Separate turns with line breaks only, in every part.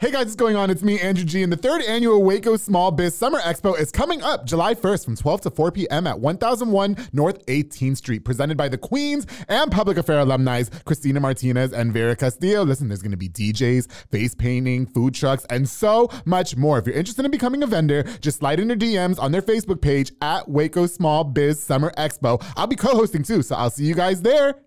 Hey guys, what's going on? It's me, Andrew G, and the third annual Waco Small Biz Summer Expo is coming up July 1st from 12 to 4 p.m. at 1001 North 18th Street, presented by the Queens and Public Affair alumni Christina Martinez and Vera Castillo. Listen, there's going to be DJs, face painting, food trucks, and so much more. If you're interested in becoming a vendor, just slide in their DMs on their Facebook page at Waco Small Biz Summer Expo. I'll be co-hosting too, so I'll see you guys there.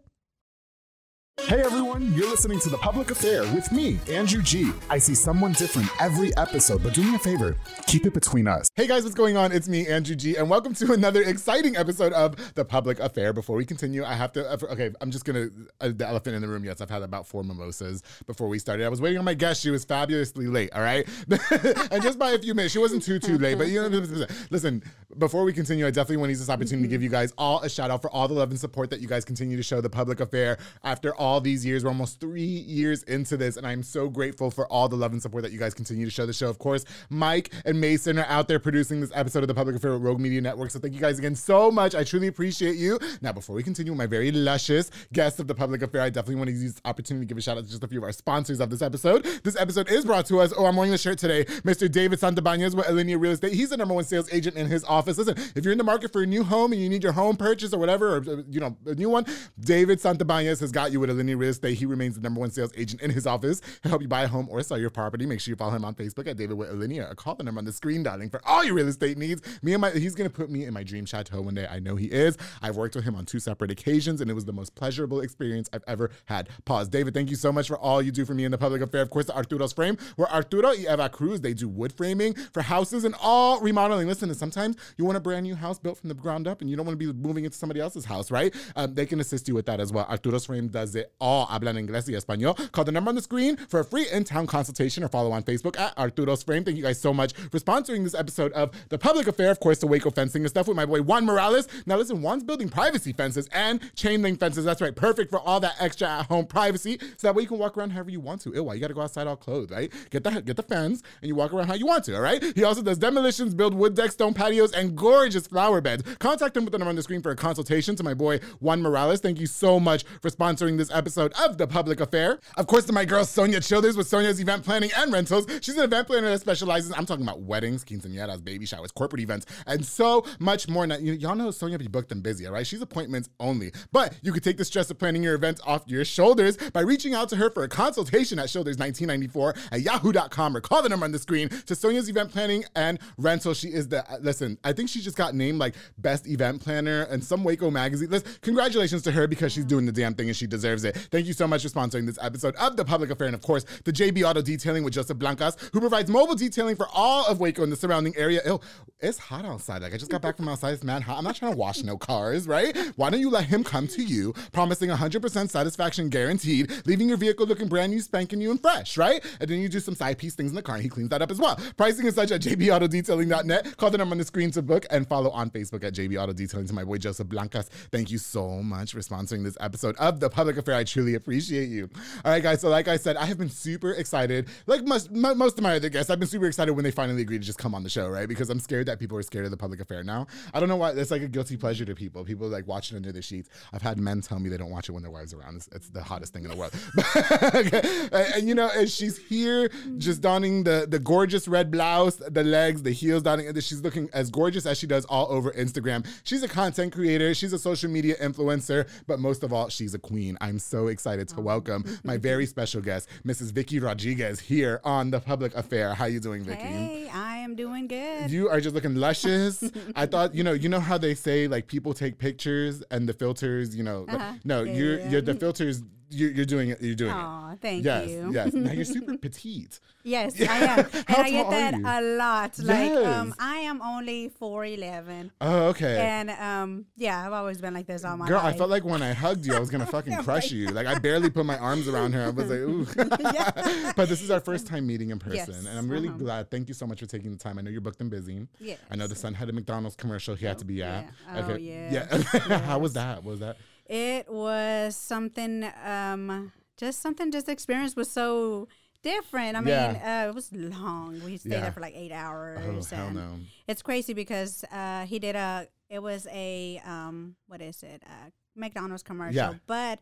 Hey everyone, you're listening to The Public Affair with me, Andrew G. I see someone different every episode, but do me a favor, keep it between us.
Hey guys, what's going on? It's me, Andrew G, and welcome to another exciting episode of The Public Affair. Before we continue, I have to, uh, okay, I'm just gonna, uh, the elephant in the room, yes, I've had about four mimosas before we started. I was waiting on my guest, she was fabulously late, all right? and just by a few minutes, she wasn't too, too late, but you know, listen, before we continue, I definitely want to use this opportunity to give you guys all a shout out for all the love and support that you guys continue to show The Public Affair after all these years. We're almost three years into this, and I'm so grateful for all the love and support that you guys continue to show the show. Of course, Mike and Mason are out there producing this episode of the Public Affair with Rogue Media Network. So thank you guys again so much. I truly appreciate you. Now, before we continue with my very luscious guest of the Public Affair, I definitely want to use this opportunity to give a shout out to just a few of our sponsors of this episode. This episode is brought to us. Oh, I'm wearing the shirt today. Mr. David Santabanez with Alinea Real Estate. He's the number one sales agent in his office. Listen, if you're in the market for a new home and you need your home purchase or whatever, or you know, a new one, David Santabanez has got you with Alinea Real Estate. He remains the number one sales agent in his office. He'll help you buy a home or sell your property. Make sure you follow him on Facebook at David with Alinea or call the number on the screen, darling, for all your real estate needs. Me and my he's gonna put me in my dream chateau one day. I know he is. I've worked with him on two separate occasions, and it was the most pleasurable experience I've ever had. Pause. David, thank you so much for all you do for me in the public affair. Of course, the Arturo's Frame, where Arturo y Eva Cruz, they do wood framing for houses and all remodeling. Listen, sometimes you want a brand new house built from the ground up and you don't want to be moving into somebody else's house, right? Um, they can assist you with that as well. Arturo's Frame does it all. Hablan inglés y español. Call the number on the screen for a free in-town consultation or follow on Facebook at Arturo's Frame. Thank you guys so much for sponsoring this episode of The Public Affair. Of course, the Waco fencing and stuff with my boy Juan Morales. Now listen, Juan's building privacy fences and chain link fences. That's right. Perfect for all that extra at-home privacy so that way you can walk around however you want to. Ew, why you gotta go outside all clothed, right? Get the, get the fence and you walk around how you want to, all right? He also does demolitions, build wood deck, stone patios, and gorgeous flower beds. Contact him with the number on the screen for a consultation to my boy Juan Morales. Thank you so much for sponsoring this episode of The Public Affair. Of course, to my girl Sonia Childers with Sonia's Event Planning and Rentals. She's an event planner that specializes, I'm talking about weddings, quinceañeras, baby showers, corporate events, and so much more. Now, you, y'all know Sonia be booked and busy, all right? She's appointments only. But you could take the stress of planning your events off your shoulders by reaching out to her for a consultation at shoulders1994 at yahoo.com or call the number on the screen to Sonia's Event Planning and Rental. She is the, uh, listen, I think she just got named like best event planner in some Waco magazine. Listen, congratulations to her because she's doing the damn thing and she deserves Thank you so much for sponsoring this episode of The Public Affair. And of course, the JB Auto Detailing with Joseph Blancas, who provides mobile detailing for all of Waco and the surrounding area. Ew, it's hot outside. Like I just got back from outside. It's mad hot. I'm not trying to wash no cars, right? Why don't you let him come to you, promising 100% satisfaction guaranteed, leaving your vehicle looking brand new, spanking new, and fresh, right? And then you do some side piece things in the car and he cleans that up as well. Pricing is such at jbautodetailing.net. Call the number on the screen to book and follow on Facebook at JB Auto Detailing to my boy Joseph Blancas. Thank you so much for sponsoring this episode of The Public Affair. I truly appreciate you. All right, guys. So, like I said, I have been super excited. Like most, most of my other guests, I've been super excited when they finally agree to just come on the show, right? Because I'm scared that people are scared of The Public Affair now. I don't know why. It's like a guilty pleasure to people. People like watching under the sheets. I've had men tell me they don't watch it when their wives are around. It's, it's the hottest thing in the world. and, and, you know, and she's here just donning the the gorgeous red blouse, the legs, the heels, donning. She's looking as gorgeous as she does all over Instagram. She's a content creator. She's a social media influencer, but most of all, she's a queen. I'm so excited to welcome my very special guest, Mrs. Vicki Rodriguez, here on the Public Affair. How you doing, Vicki?
Hey, I am doing good.
You are just looking luscious. I thought, you know, you know how they say like people take pictures and the filters, you know,
Uh-huh.
no,
Yeah,
you're
yeah.
you're the filters. You're, you're doing it. You're doing
Aw,
it.
thank
yes,
you.
Yes, yes. Now you're super petite.
Yes, I am. And
How
I get that a lot. Like um
Yes.
I am only 4'11.
Oh, okay.
And um yeah, I've always been like this all my
Girl, I felt like when I hugged you, I was gonna fucking crush you. Like I barely put my arms around her. I was like, ooh. yeah. but this is our first time meeting in person,
Yes,
and I'm really
uh-huh.
glad. Thank you so much for taking the time. I know you're booked and busy.
Yes.
I know the son had a McDonald's commercial he had to be at.
yeah. Oh,
Yeah.
yeah.
How was that? What was that?
It was something um just something just the experience was so different. I mean, uh, it was long. We stayed
Yeah.
there for like eight hours.
Oh hell no.
It's crazy because uh, he did a. It was a um, what is it? A McDonald's commercial,
Yeah.
but.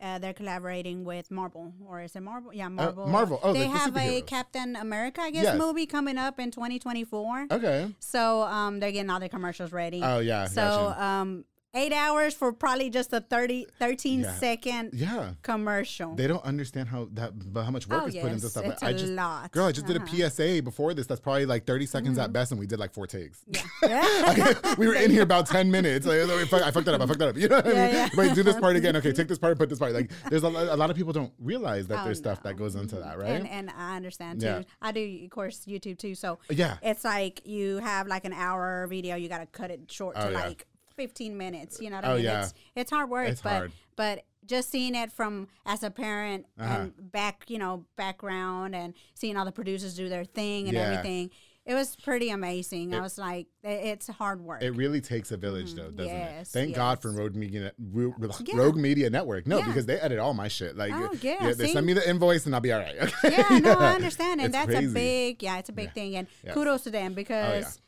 Uh, they're collaborating with Marvel, or is it Marvel? Yeah, Marvel.
Marvel. Oh,
they
the
have a. Captain America, I guess,
Yes.
movie coming up in 2024.
Okay.
So um, they're getting all their commercials ready.
Oh yeah.
so
gotcha.
um, eight hours for probably just a 30, 13
Yeah.
second
yeah.
commercial.
They don't understand how that but how much work
Oh,
is put into stuff.
it's
I
a
just
lot.
girl, I just
Uh-huh.
did a PSA before this. That's probably like 30 seconds at best, and we did like four takes.
yeah.
we were in here about 10 minutes. Like, I fuck- I fucked that up. I fucked that up. You know what I mean?
yeah.
Wait, do this part again. Okay, take this part, put this part. Like, there's a, a lot of people don't realize that
Oh,
there's stuff that goes into that, right?
And, and I understand too.
Yeah.
I do, of course, YouTube too. So
Yeah.
it's like you have like an hour video, you got to cut it short
Oh,
to
yeah.
like 15 minutes. You know what I
Oh,
mean?
yeah.
It's, it's hard work,
It's
but
hard.
but just seeing it from as a parent
Uh-huh.
and back, you know, background and seeing all the producers do their thing and
Yeah.
everything. It was pretty amazing. I was like, it's hard work.
It really takes a village, though, doesn't it?
Mm-hmm. Yes,
Thank God for Rogue Media, Ro-
Yeah.
Rogue Media Network. No,
Yeah.
because they edit all my shit. Like,
Oh, yeah,
they
see?
send me the invoice and I'll be all right. Okay?
yeah, no, I understand, and
It's
that's
crazy.
a big, yeah, it's a big thing, and
Yes.
kudos to them because,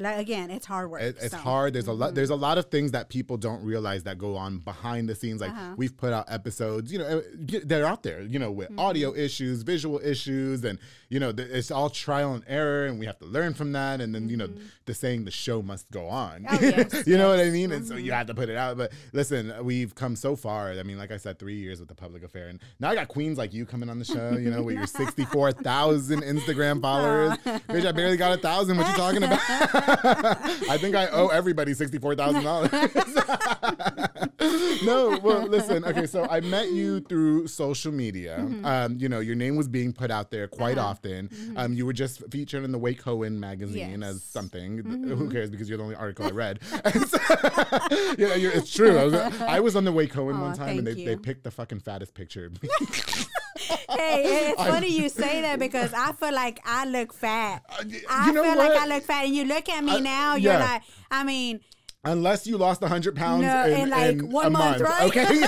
like, again, it's hard work.
It, it's
so.
hard. There's a lot. There's a lot of things that people don't realize that go on behind the scenes. Like
Uh-huh.
we've put out episodes. You know, uh, they're out there. You know, with
Mm-hmm.
audio issues, visual issues, and you know, th- it's all trial and error, and we have to learn from that. And then you know, the saying the show must go on.
Mm-hmm. Oh, yes,
you know what I
yes.
mean? And so you have to put it out. But listen, we've come so far. I mean, like I said, three years with the public affair, and now I got queens like you coming on the show. You know, with your sixty-four thousand Instagram followers. Bitch, I barely got a thousand. What you talking about? I think I owe everybody sixty-four thousand dollars. no, well, listen. Okay, so I met you through social media.
Mm-hmm.
Um, you know, your name was being put out there quite
Uh-huh.
often. Um, you were just featured in the Wacoan magazine
Yes. Mm-hmm.
as something. Who cares? Because you're the only article I read. So- you know, it's true. I was, I was on the Wacoan
Aw,
one time, and they, they picked the fucking fattest picture.
Hey, it's funny you say that because I feel like I look fat.
Uh,
I feel
what?
like I look fat, and you look at me
Uh,
now, you're
yeah.
like, I mean,
Unless you lost 100 pounds
No,
in,
in, like,
in
one
a
month,
month,
right?
okay?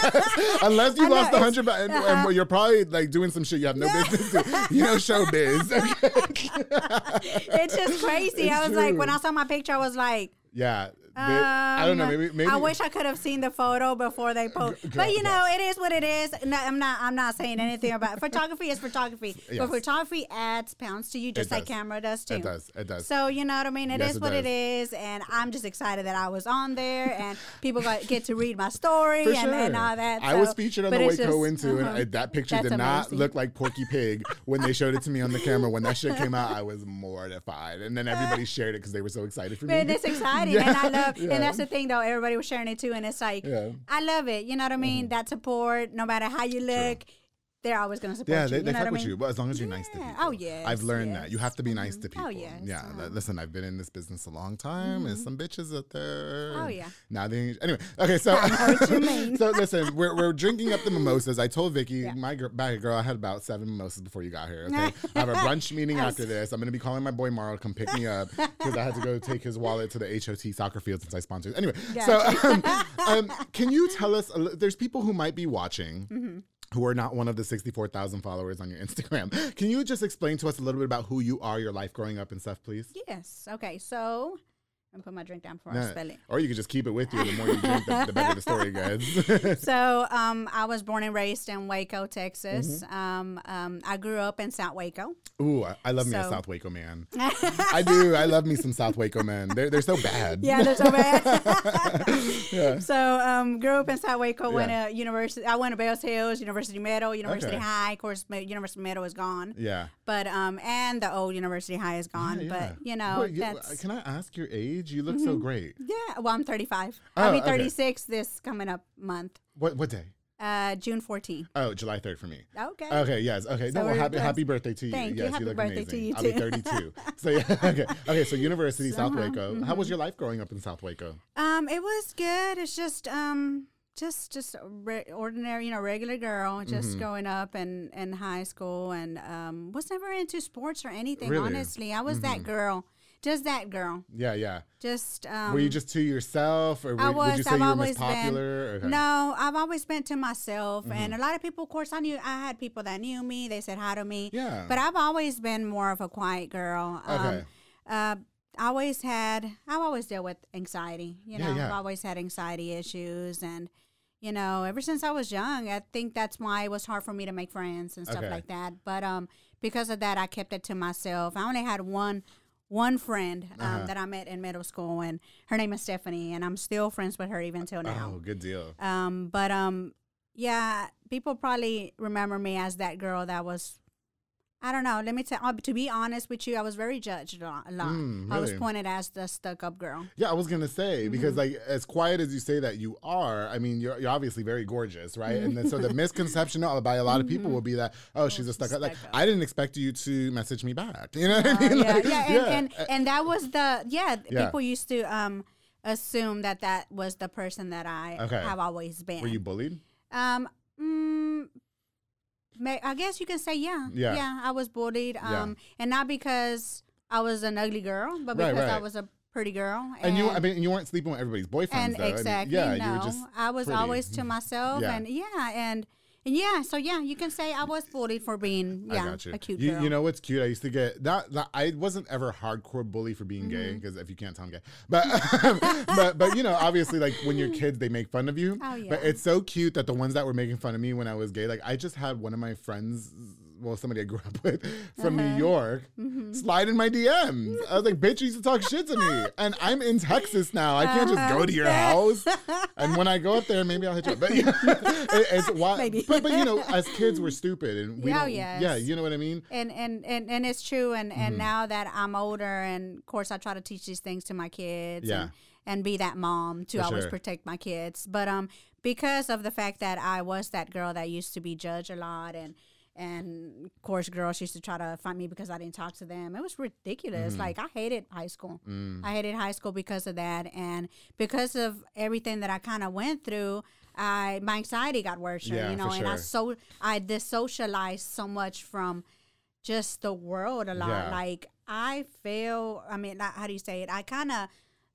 Unless you
I know,
lost
it's-
100 pounds, and, and
uh-huh.
you're probably like doing some shit you have no business doing. You know, showbiz. Okay?
it's just crazy. I
It's
was like, when. I saw my picture, I was like,
Yeah. The- I don't know.
um,
Maybe, maybe
I wish I could have seen the photo before they post. But you know, it is what it is. No, I'm not. I'm not saying anything about photography. Is photography,
Yes.
but photography adds pounds to you, just like
does.
camera does too.
It does. It does.
So you know what I mean. It is
Yes, it
what it
does.
is, and I'm just excited that I was on there, and people got get to read my story and,
sure.
and all that.
I was
so-
featured on
but
the
it's
Wake
just-
Cohen too,
uh-huh.
and that picture
That's
did not
amazing.
look like Porky Pig when they showed it to me on the camera. When that shit came out, I was mortified, and then everybody shared it because they were so excited for me.
But it's exciting, and I love,
Yeah.
and that's the thing though. Everybody was sharing it too, and it's like,
Yeah. Mm-hmm.
I love it. You know what I mean? That support, no matter how you look, they're always gonna support
Yeah,
you.
they,
you
they
know
fuck
I
with
mean?
you, but as long as you're nice to
Yeah.
people.
Oh, yeah,
I've learned that you have to be nice to people.
Oh, yes,
Yeah,
uh-huh.
listen, I've been in this business a long time, and some bitches out there.
Oh, yeah.
Now they anyway. Okay, so
know what you
so listen, we're, we're drinking up the mimosas. I told Vicki,
Yeah.
my girl, back girl, I had about seven mimosas before you got here. Okay, I have a brunch meeting after this. I'm gonna be calling my boy Marl to come pick me up because I had to go take his wallet to the HOT soccer field since I sponsored. Anyway, so um, um, can you tell us? A, there's people who might be watching
Mm-hmm.
Who are not one of the 64,000 followers on your Instagram. Can you just explain to us a little bit about who you are, your life growing up and stuff, please?
Yes. Okay. So, and put my drink down before I
Nah.
spill it.
Or you could just keep it with you. The more you drink, the, the better the story gets.
So um, I was born and raised in Waco, Texas.
Mm-hmm.
Um, um, I grew up in South Waco.
Ooh, I, I love me a South Waco man. I do. I love me some South Waco men. They're they're so bad.
Yeah, they're so bad. So um, grew up in South Waco. Went
Yeah.
to university. I went to Bells Hills, University Middle, University
Okay.
High. Of course, University Middle is gone.
Yeah.
But um, and the old University High is gone.
Yeah,
But you know,
Wait,
that's
can I ask your age? You look so great.
yeah. Well, I'm 35.
Oh,
I'll be
okay.
36 this coming up month.
What what day?
Uh, June 14th.
Oh, July third for me.
Okay.
Okay, yes. Okay.
So
no, well, happy, happy birthday to you.
Thank you.
yes,
Happy
look
birthday to
amazing.
you
I'll be 32. so yeah, okay. Okay, so University South
Uh-huh,
Waco. How was your life growing up in South Waco?
Um, it was good. It's just um, just just re- ordinary, you know, regular girl, just
Mm-hmm.
growing up and in high school, and um, was never into sports or anything.
Really? Mm-hmm.
Honestly, I was that girl, just that girl.
Yeah, yeah.
Just um,
were you just to yourself, or
I
were, would you
was.
say
I've
you were most popular?
been.
Okay.
No, I've always been to myself,
Mm-hmm.
and a lot of people, of course, I knew I had people that knew me. They said hi to me.
Yeah.
But I've always been more of a quiet girl. Um,
Okay.
uh, I always had. I've always dealt with anxiety. You
Yeah,
know,
yeah.
I've always had anxiety issues, and you know, ever since I was young, I think that's why it was hard for me to make friends and stuff
Okay.
like that. But um, because of that, I kept it to myself. I only had one. One friend um,
Uh-huh.
that I met in middle school, and her name is Stephanie, and I'm still friends with her even till now.
Oh, good deal.
Um, but um, yeah, people probably remember me as that girl that was. I don't know. Let me tell. Uh, to be honest with you, I was very judged a lot. a lot.
Mm,
I was pointed as the stuck-up girl.
Yeah, I was gonna say because
Mm-hmm.
like as quiet as you say that you are, I mean you're, you're obviously very gorgeous, right? And then, so the misconception by a lot of people will be that oh she's a stuck up. Like
Mm-hmm.
I didn't expect you to message me back. You know what I
Uh,
mean?
yeah,
Like,
yeah, and, and and that was the yeah,
Yeah.
People used to um assume that that was the person that I
Okay.
have always been.
were you bullied?
Um, mm, I guess you can say yeah.
Yeah.
Yeah, I was bullied.
Yeah.
Um, and not because I was an ugly girl, but
Right,
because I was a pretty girl.
And, you, I mean, you weren't sleeping with everybody's boyfriends,
and
though. I mean,
exactly,
yeah,
no,
you were just.
I was
pretty.
always to myself,
Yeah.
and yeah, and and yeah, so yeah, you can say I was bullied for being yeah
you.
a cute
you,
girl.
you know what's cute? I used to get that. that I wasn't ever hardcore bully for being gay
Mm-hmm.
because if you can't tell I'm gay, but but but you know, obviously, like when you're kids, they make fun of you.
Oh,
But it's so cute that the ones that were making fun of me when I was gay, like I just had one of my friends. Well, somebody I grew up with from
Uh-huh.
New York
Mm-hmm.
slide in my DMs. I was like, bitch, you used to talk shit to me. And I'm in Texas now. I can't just
Uh-huh.
go to your house. And when I go up there, maybe I'll hit you up. But yeah, it, it's why,
Maybe.
But, but you know, as kids, we're stupid. And we
Oh,
don't,
yes.
yeah, you know what I mean?
and and and, and it's true and and
Mm-hmm.
now that i'm older and of course i try to teach these things to my kids
Yeah.
and, and be that mom to
For
always
sure.
protect my kids but um because of the fact that i was that girl that used to be judged a lot and and of course girls used to try to find me because i didn't talk to them it was ridiculous
Mm-hmm.
like i hated high school
Mm.
i hated high school because of that and because of everything that i kind of went through I my anxiety got worse,
Yeah,
you know, and I so I desocialized so much from just the world a lot.
Yeah.
Like I feel, I mean, not- how do you say it? I kind of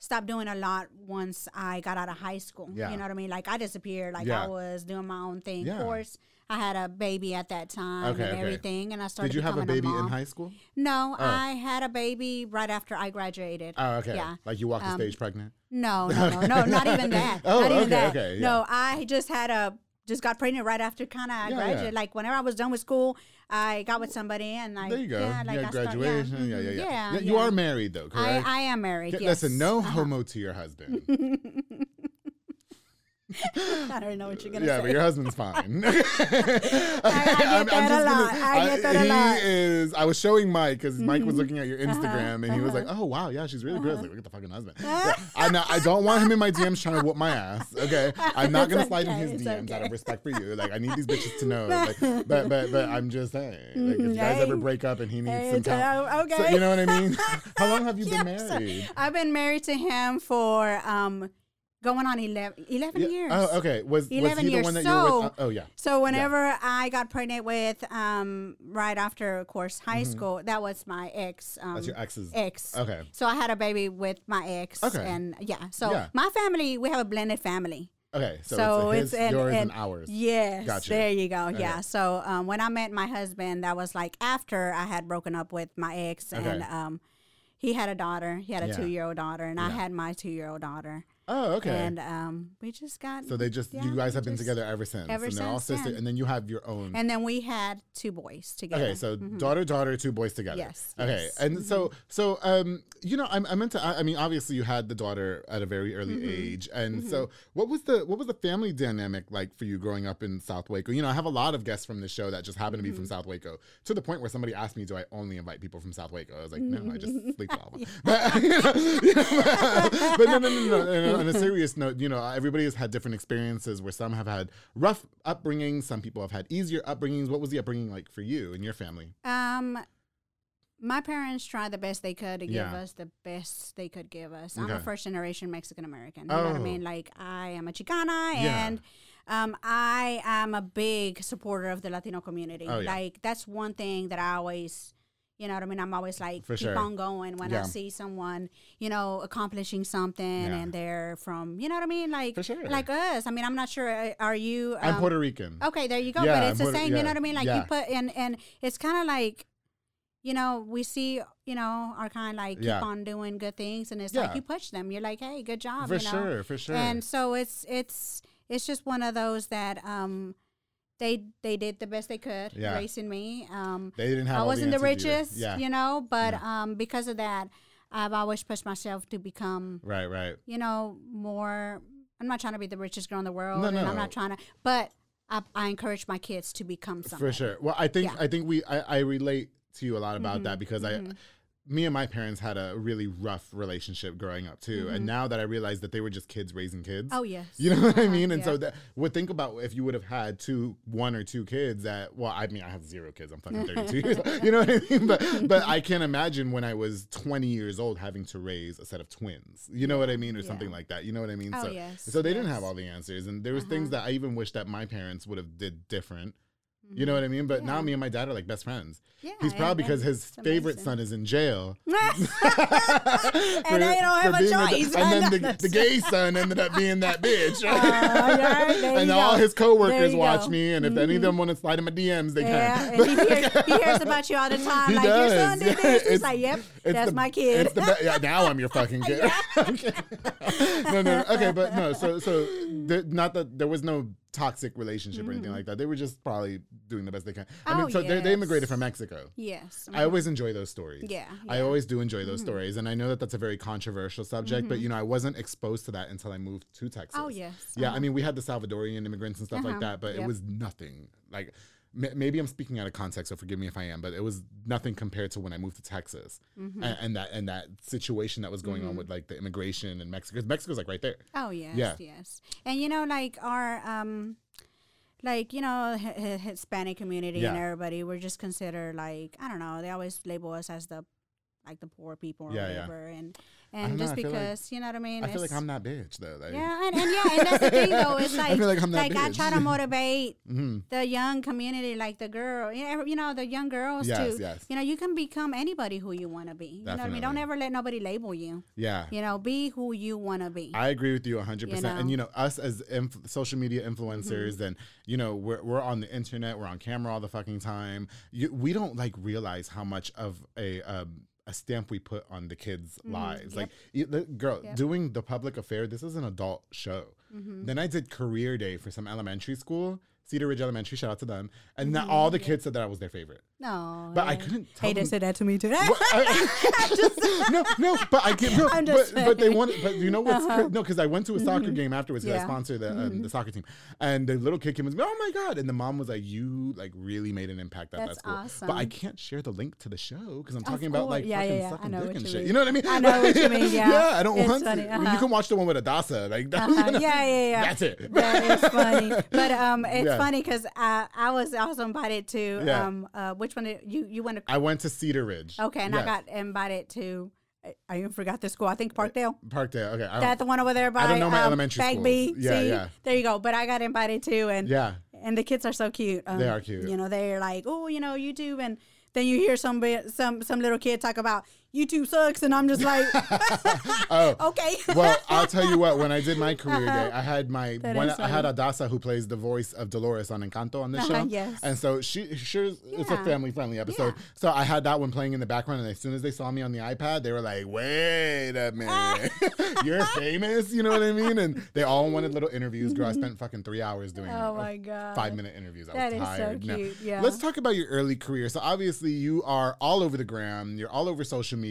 stopped doing a lot once I got out of high school.
Yeah.
You know what I mean? Like I disappeared. Like
Yeah.
I was doing my own thing.
Yeah.
Of course, I had a baby at that time
Okay,
and
okay.
everything, and I started.
Did you have a baby in high school?
No,
Oh.
I had a baby right after I graduated.
Oh, okay.
Yeah.
Like you walked the
Um,
stage pregnant?
No, no, no, no, not even that.
Oh,
not even
okay,
that.
okay,
No, I just had a just got pregnant right after kind of I
Yeah,
graduated.
yeah.
Like whenever I was done with school, I got with somebody and I
There you go.
Yeah, like
yeah,
I start-
graduation. yeah,
mhm,
yeah, yeah,
yeah.
You
yeah.
are married though,
I,
correct?
I am married. Yes.
Listen, no
Uh-huh.
homo to your husband.
I don't know what you're gonna
yeah,
say.
Yeah, but your husband's fine. I,
I get that a lot. I get that a
he
lot.
is. I was showing Mike because Mike
Mm-hmm.
was looking at your
Uh-huh.
Instagram and he was like, "Oh wow, yeah, she's really good." I was like, "Look at the fucking husband." Yeah, I know. I don't want him in my DMs trying to whoop my ass. Okay, I'm not gonna
It's
slide in his DMs out of respect for you. Like, I need these bitches to know. Like, but but but I'm just saying, like, if you guys ever break up and he needs
Hey,
some time,
uh, okay.
so, you know what I mean? How long have you been
Yes.
married?
I've been married to him for um going on 11, 11
Yeah.
years.
Oh, okay. Was was
11
he the
years.
one that you were with? Uh, oh yeah.
So whenever I got pregnant with um right after of course high school, that was my ex. Um,
Mm-hmm. That's your ex's.
ex.
Okay.
So I had a baby with my ex.
Okay.
And yeah, so
Yeah.
my family we have a blended family.
Okay. So,
So,
it's, his,
and,
yours, and,
and
ours.
Yes,
Gotcha.
there you go.
Okay.
Yeah. So um, when I met my husband, that was like after I had broken up with my ex, and um, he had a daughter. He had a
Yeah.
two year old daughter, and I had my two year old daughter.
Oh, okay.
And um, we just got.
so they just
yeah,
you guys have been together ever since.
ever
and they're all
since then.
and then you have your own.
And then we had two boys together.
Okay, so
Mhm.
daughter, daughter, two boys together.
Yes,
Okay,
yes.
and so so um, you know, I'm I meant to. I, I mean, obviously, you had the daughter at a very early
Mm-hmm.
age, and so what was the what was the family dynamic like for you growing up in South Waco? You know, I have a lot of guests from this show that just happen to be
Mm-hmm.
from South Waco. To the point where somebody asked me, "Do I only invite people from South Waco?" I was like, "No, I just sleep with all of them." But, you know, you know, but no, no, no, no. no. On a serious note, you know, everybody has had different experiences where some have had rough upbringings, some people have had easier upbringings. What was the upbringing like for you and your family?
Um, my parents tried the best they could to give
Yeah.
us the best they could give us. I'm a first generation Mexican American. You know what I
Oh.
mean? Like I am a Chicana,
Yeah.
and um, I am a big supporter of the Latino community.
Oh, yeah.
Like that's one thing that I always. You know what I mean? I'm always like
For
keep
sure.
on going when
Yeah.
I see someone, you know, accomplishing something
Yeah.
and they're from, you know what I mean? Like
For sure.
like us. I mean, I'm not sure. uh, Are you?
I'm
um,
Puerto Rican.
Okay, there you go.
Yeah,
but it's the
Puerto-
same. You know what I mean? Like you put and and it's kind of like, you know, we see, you know, our kind of like keep on doing good things, and it's like you push them. You're like, hey, good job.
For
you know?
sure, for sure.
And so it's it's it's just one of those that um they they did the best they could
Yeah.
raising me. Um,
they didn't have.
I wasn't the,
either.
richest,
Yeah.
you know, but um because of that, I've always pushed myself to become
Right. Right.
you know, more. I'm not trying to be the richest girl in the world,
No,
and
no.
I'm not trying to. But I, I encourage my kids to become something.
For sure. Well, I think
Yeah. Mm-hmm.
I think we I, I relate to you a lot about that because I me and my parents had a really rough relationship growing up too. And now that I realize that they were just kids raising kids.
Mm-hmm. Oh yes.
You know what I
Uh-huh,
mean? And so that would think about if you would have had two, one or two kids that, well, I mean, I have zero kids. I'm fucking 32 years old. You know what I mean? But, but I can't imagine when I was 20 years old having to raise a set of twins. You know what I mean? Or something like that. You know what I mean?
Oh,
so,
yes,
so they didn't have all the answers. And there was things
Uh-huh.
that I even wish that my parents would have did different. You know what I mean? But now
Mm-hmm.
Me and my dad are like best friends.
Yeah,
He's proud because his favorite
amazing.
son is in jail.
and they don't have a
being the-
choice.
and then the, the gay son ended up being that bitch.
Yeah,
and all his coworkers watch
go. Mm-hmm.
me, and if any of them want to slide in my DMs, they
Yeah,
can.
and he hears, he hears about you all the time.
He
like your son
does.
did
Yeah,
this. He's
it's-
like, "Yep, that's
the-
my kid."
It's the yeah, now I'm your fucking kid. okay. no, no, okay, but no. So, so not that there was no toxic relationship or anything like that. They were just probably doing the best they can. I mean,
Oh,
so they, they immigrated from Mexico.
yes.
I always enjoy those stories.
Yeah,
I always do enjoy those stories, and I know that that's a very controversial subject. But you know, I wasn't exposed to that until I moved to Texas.
Oh, yes.
Yeah,
Uh-huh.
I mean, we had the Salvadorian immigrants and stuff like
Uh-huh.
that, but it was nothing. Like, maybe I'm speaking out of context, so forgive me if I am. But it was nothing compared to when I moved to Texas,
Mm-hmm.
and, and that and that situation that was going on with like the immigration in Mexico. Mexico's like right there.
Oh yes,
Yeah.
yes. And you know, like our um, like you know, H- H- Hispanic community and everybody, we're just considered like I don't know. They always label us as the like the poor people or
Yeah, yeah.
whatever, and and just
I feel like-
because you know what I mean.
I feel like I'm that bitch though. Like,
Yeah, and, and yeah, and that's the thing though. It's like
I feel like I'm
I
bitch.
try to motivate
hmm
the young community, like the girl, you know, the young girls
Yes,
to,
yes.
you know, you can become anybody who you want to be. You know what I mean? Don't ever let nobody label you.
Yeah.
You know, be who you want to be.
I agree with you 100%.
You know? Mm-hmm.
And, you know, us as inf- social media influencers, and, you know, we're, we're on the internet, we're on camera all the fucking time. You, we don't like realize how much of a, um, a stamp we put on the kids' lives. Like, you, the, girl.
Yep.
doing the public affair, this is an adult show.
Mm-hmm.
Then I did career day for some elementary school, Cedar Ridge Elementary, shout out to them. And
Mm-hmm.
all the kids said that I was their favorite.
no,
But I couldn't tell
Hey, they
them-
said that to me too.
Well, I- no, no, but I can't. No, but, but they wanted. But you know what's cra- no? Because I went to a soccer game afterwards. 'cause I
Yeah.
sponsor the um, the soccer team, and the little kid came and was, oh my god! And the mom was like, "You like really made an impact at
That's
that school." But I can't share the link to the show because I'm
Of
talking about
course.
like
Yeah, yeah,
fucking
yeah. I
sucking dick and shit.
Mean.
You know what I mean?
I know what you mean. Yeah,
yeah. I don't
It's
want
funny,
to.
uh-huh.
You can watch the one with Adassa. Like.
Uh-huh. Yeah, yeah, yeah.
That's it.
That is funny. But um, it's
Yeah.
Funny because I I was also invited to
Yeah.
um uh which one did you you went to
I went to Cedar Ridge.
okay and I got invited to I, I even forgot the school I think Parkdale.
Parkdale. Okay. I
That the one over there by
don't know my
um,
elementary.
B.
Yeah,
See?
yeah.
There you go. But I got invited too, and
yeah.
and the kids are so cute. Um,
They are cute.
You know, they're like, oh, you know, YouTube and then you hear some some some little kid talk about YouTube sucks, and I'm just like,
Oh.
okay.
well, I'll tell you what. When I did my career day, I had my one. I had. Adassa who plays the voice of Dolores on Encanto on the
Uh-huh,
show.
yes.
And so she, she it's a family friendly episode.
Yeah.
So I had that one playing in the background, and as soon as they saw me on the iPad, they were like, "Wait a minute, you're famous." You know what I mean? And they all wanted little interviews. Girl, I spent fucking three hours doing.
Oh my God.
Five minute interviews. I
That
was
is so
tired. No.
cute, yeah.
Let's talk about your early career. So obviously you are all over the gram. You're all over social media.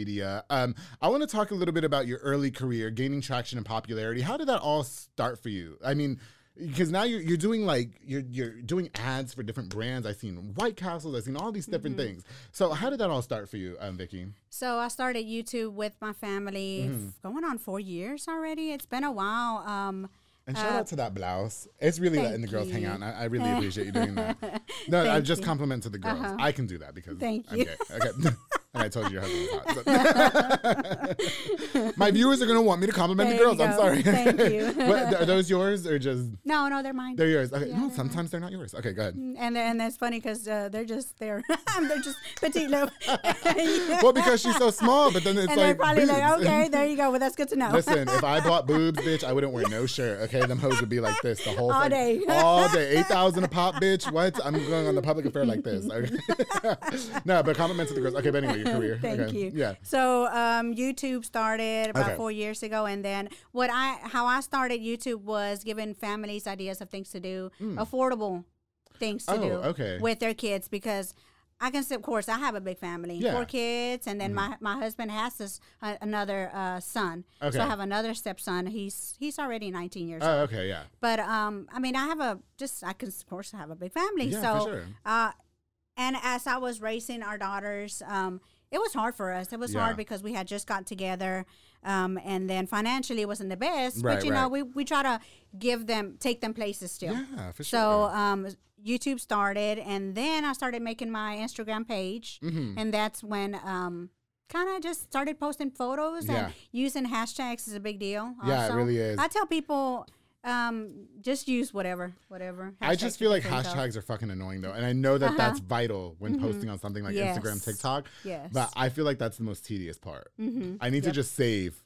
Um, I want to talk a little bit about your early career, gaining traction and popularity. How did that all start for you? I mean, because now you're, you're doing like you're you're doing ads for different brands. I've seen White Castles. I've seen all these different
Mm-hmm.
things. So how did that all start for you, um, Vicki?
So I started YouTube with my family,
Mm-hmm.
going on four years already. It's been a while. Um,
And shout out to that blouse. It's really letting the girls hang out. And I, I really appreciate you doing that. No, I just
you.
compliment to the girls. I can do that because
Thank
I'm
you.
gay. Okay. and I told you your husband was hot. My viewers are gonna want me to compliment the
There you
girls. I'm sorry.
Thank you.
but are those yours or just
no, no, they're mine.
they're yours? Okay. no, sometimes they're not yours. Okay, go ahead.
and and that's funny because uh, they're just they're they're just petite little.
Well, because she's so small, but then it's
and they're
like
probably like, okay, there you go. Well, that's good to know.
Listen, if I bought boobs, bitch, I wouldn't wear no shirt. Okay, them hoes would be like this the whole
All
thing.
day.
all day, eight thousand a pop, bitch. What? I'm going on the public affair like this. Okay. no, but compliments to the girls. Okay, but anyway, your career.
Thank
okay.
you.
Yeah.
So um, YouTube started about
Okay.
four years ago, and then what I how I started YouTube was giving families ideas of things to do, affordable things to.
Oh,
do
okay.
with their kids because. I can say, of course, I have a big family,
Yeah. Mm-hmm.
four kids, and then my, my husband has this uh, another uh, son.
Okay.
So I have another stepson. He's he's already 19 years old.
Oh, okay, yeah.
But um, I mean, I have a just I can of course have a big family.
Yeah,
so
sure.
uh, and as I was raising our daughters, um, it was hard for us. It was
Yeah.
hard because we had just got together, um, and then financially it wasn't the best.
Right,
but you know, we we try to give them take them places still.
Yeah, for
So
sure.
um, YouTube started, and then I started making my Instagram page,
Mm-hmm.
and that's when um. Kind of just started posting photos
Yeah.
and using hashtags is a big deal.
Yeah, it really is.
I tell people, um, just use whatever, whatever.
I just feel like
can think of.
hashtags are fucking annoying though, and I know that that's vital when posting on something like Instagram,
Uh-huh. Mm-hmm. Yes.
TikTok.
Yes.
But I feel like that's the most tedious part. I need to just save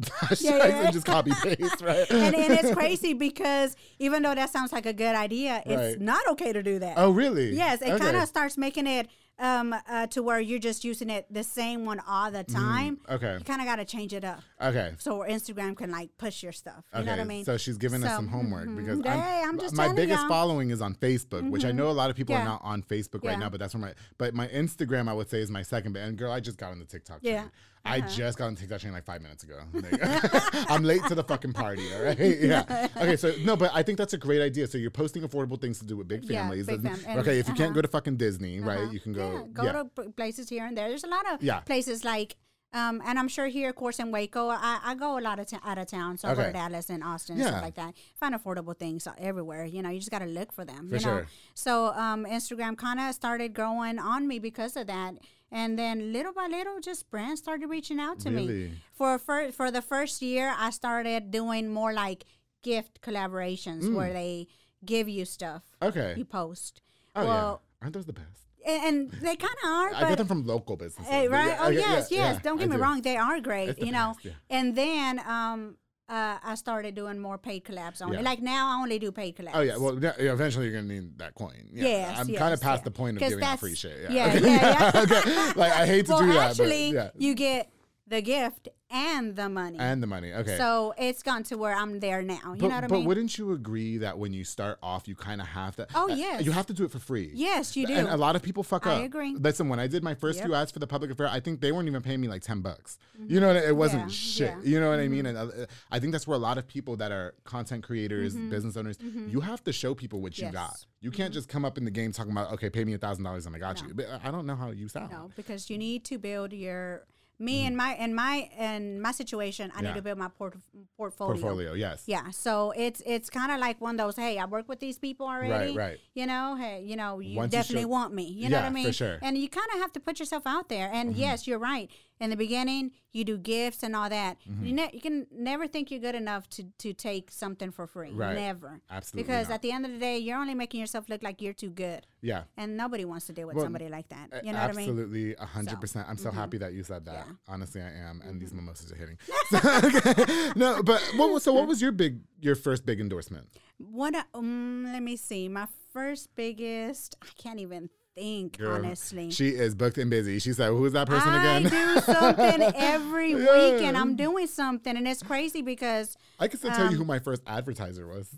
hashtags
Yeah, yeah.
and just copy paste, right?
and, and it's crazy because even though that sounds like a good idea, it's
Right.
not okay to do that.
Oh, really?
Yes, it
Okay.
kind of starts making it um, uh, to where you're just using it the same one all the time.
Mm, okay.
You kind of got to change it up
Okay.
so Instagram can like push your stuff. You
Okay,
know what I mean?
so she's giving us some homework
mhm.
because
Hey, I'm just
my biggest
y'all.
following is on Facebook, which I know a lot of people are not on Facebook right now, but that's where my but my Instagram I would say is my second. But and girl, I just got on the TikTok.
Yeah.
Train. I just got on TikTok train like five minutes ago. I'm late to the fucking party. All right. Yeah. Okay. So no, but I think that's a great idea. So you're posting affordable things to do with big
Yeah,
families.
big
Doesn't-
fam- and-
okay. If you can't
uh-huh.
go to fucking Disney, right?
Uh-huh.
You can go.
Yeah, go
yeah.
to places here and there. There's a lot of
Yeah.
places like, um, and I'm sure here, of course, in Waco, I, I go a lot of t- out of town. So I go
Okay.
to Dallas and Austin and
Yeah.
stuff like that. Find affordable things everywhere. You know, you just got to look for them.
For
you know?
sure.
So um, Instagram kind of started growing on me because of that. And then little by little, just brands started reaching out to me. For, for for the first year, I started doing more like gift collaborations where they give you stuff.
Mm. Okay.
You post.
Oh
well,
yeah. Aren't those the best?
And, and they kind of are.
I get them from local businesses.
Hey, right?
yeah,
oh
okay,
yes,
yeah,
yes.
yeah,
Don't
I
get me
do.
wrong; they are great,
the
you know.
best, yeah.
And then um, uh, I started doing more paid collabs only. Like now, I only do paid collabs.
Oh yeah, well eventually you're gonna need that coin. Yeah,
Yes,
I'm
yes,
kind of past the point of giving out free shit. Yeah,
yeah,
okay.
yeah, yeah.
okay. Like I hate to
well,
do that,
actually,
but yeah,
you get the gift and the money.
and the money. Okay.
So it's gone to where I'm there now. You
but,
know what I mean?
but wouldn't you agree that when you start off, you kind of have to?
Oh,
uh,
yes.
you have to do it for free.
Yes, you do.
And a lot of people fuck
I
up.
agree.
Listen, when I did my first
Yep.
few ads for the public affair, I think they weren't even paying me like ten bucks. You know, what I- it wasn't
Yeah,
shit.
yeah. Mm-hmm.
You know what I mean? And uh, I think that's where a lot of people that are content creators, business owners, you have to show people what you
Mm-hmm. Yes. Mm-hmm.
got. You can't just come up in the game talking about, okay, pay me a thousand dollars and I got you. But I don't know how you sound.
No, because you need to build your me and my and my and my situation. I.
Yeah.
need to build my port- portfolio.
Portfolio, yes.
Yeah, so it's it's kind of like one of those. Hey, I work with these people already.
right. right.
You know, hey, you know, you
Once you
definitely
show-
want me. You know what
Yeah,
I
for
mean?
sure. Mm-hmm.
And you kind of have to put yourself out there. And yes, you're right. In the beginning, you do gifts and all that.
Mm-hmm.
You, ne- you can never think you're good enough to, to take something for free.
Right.
Never.
Absolutely
Because
not.
at the end of the day, you're only making yourself look like you're too good.
Yeah.
And nobody wants to deal with
Well,
somebody like that. You know what I mean?
Absolutely, a hundred percent. I'm so
mhm.
happy that you said that.
Yeah. Mm-hmm.
Honestly, I am, and these mimosas are hitting. So- no, but what was so? What was your big, your first big endorsement?
What? Um, let me see. My first biggest. I can't even think
Girl,
honestly.
she is booked and busy. She said, "Who's that person
I
again?"
do something every
Yeah.
week, and I'm doing something, and it's crazy because
I can still tell you
Um,
who my first advertiser was.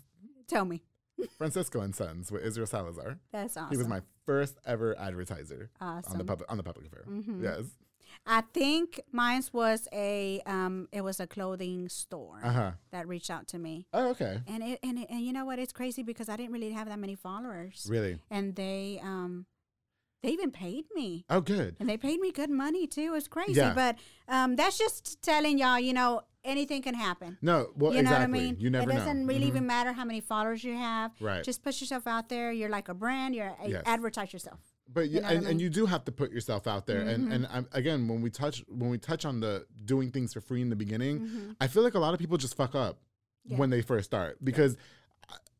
tell me,
Francisco and Sons with Israel Salazar.
that's awesome.
He was my first ever advertiser on the public on the public affair.
Mhm.
Yes.
I think mine was a um, it was a clothing store
Uh huh.
that reached out to me,
Oh, okay.
and it, and it, and you know what? It's crazy because I didn't really have that many followers,
Really?
and they um, they even paid me.
Oh, good.
And they paid me good money too. It's crazy.
Yeah.
But um, that's just telling y'all, you know, anything can happen.
No, well,
you know
exactly.
what I mean?
You never know,
it doesn't
know.
really
Mhm.
even matter how many followers you have.
Right.
Just put yourself out there. You're like a brand. You're a,
Yes.
advertise yourself.
But you,
You know
and,
I
and you do have to put yourself out there. And
Mhm.
and um, again, when we touch when we touch on the doing things for free in the beginning,
Mhm.
I feel like a lot of people just fuck up
Yeah.
when they first start because. uh,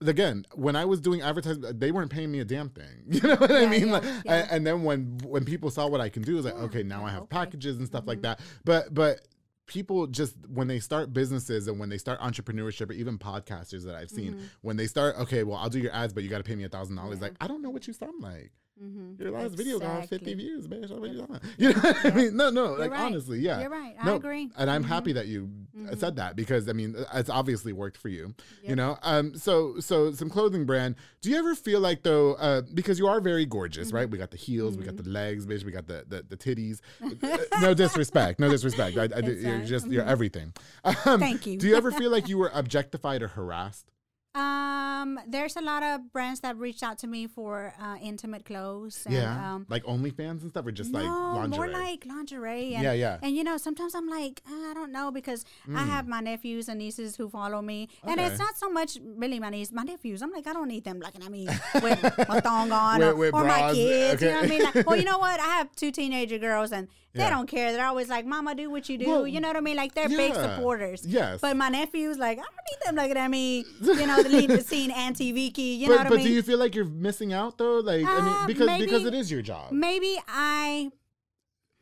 Again, when I was doing advertising, they weren't paying me a damn thing. You know what I mean?
yeah,
Like,
yeah.
And, then when when people saw what I can do, it was like,
Yeah,
okay, now I have
okay. Mm-hmm.
packages and stuff like that. But but people just when they start businesses and when they start entrepreneurship or even podcasters that I've seen,
Mm-hmm.
when they start, okay, well, I'll do your ads, but you got to pay me a thousand dollars. Like, I don't know what you sound like.
Mm-hmm.
Your last video got 50 views. What are you talking? You know what I mean? No, no, like
right.
honestly, yeah.
You're right. I
No,
agree.
And I'm
Mhm.
happy that you uh said that because I mean it's obviously worked for you. You know? Um so so some clothing brand. Do you ever feel like though uh because you are very gorgeous,
Mm-hmm.
right? We got the heels, we got the legs, bitch, we got the the, the titties. Uh, no disrespect. No disrespect. I, I, you're just you're
Mhm.
everything. Um,
Thank you.
Do you ever feel like you were objectified or harassed?
Um, there's a lot of brands that reached out to me for uh, intimate clothes. And,
yeah.
Um,
like OnlyFans and stuff or just
no,
like lingerie?
more like lingerie. And,
Yeah, yeah.
And you know, sometimes I'm like, uh, I don't know because I have my nephews and nieces who follow me, and
Mm.
It's not so much really my nieces, my nephews. I'm like, I don't need them looking at me with my thong on
With-
or, or my kids. You know what I mean? Like, well, you know what? I have two teenager girls and. They
Yeah.
don't care. They're always like, "Mama, do what you do."
Well,
you know what I mean? Like they're big supporters.
Yes.
But my nephews, like, I don't need them looking at me. You know, the scene Auntie Vicki. You know
but
what
but
I mean?
do you feel like you're missing out though? Like I mean
Uh,
because because it is your job.
maybe I,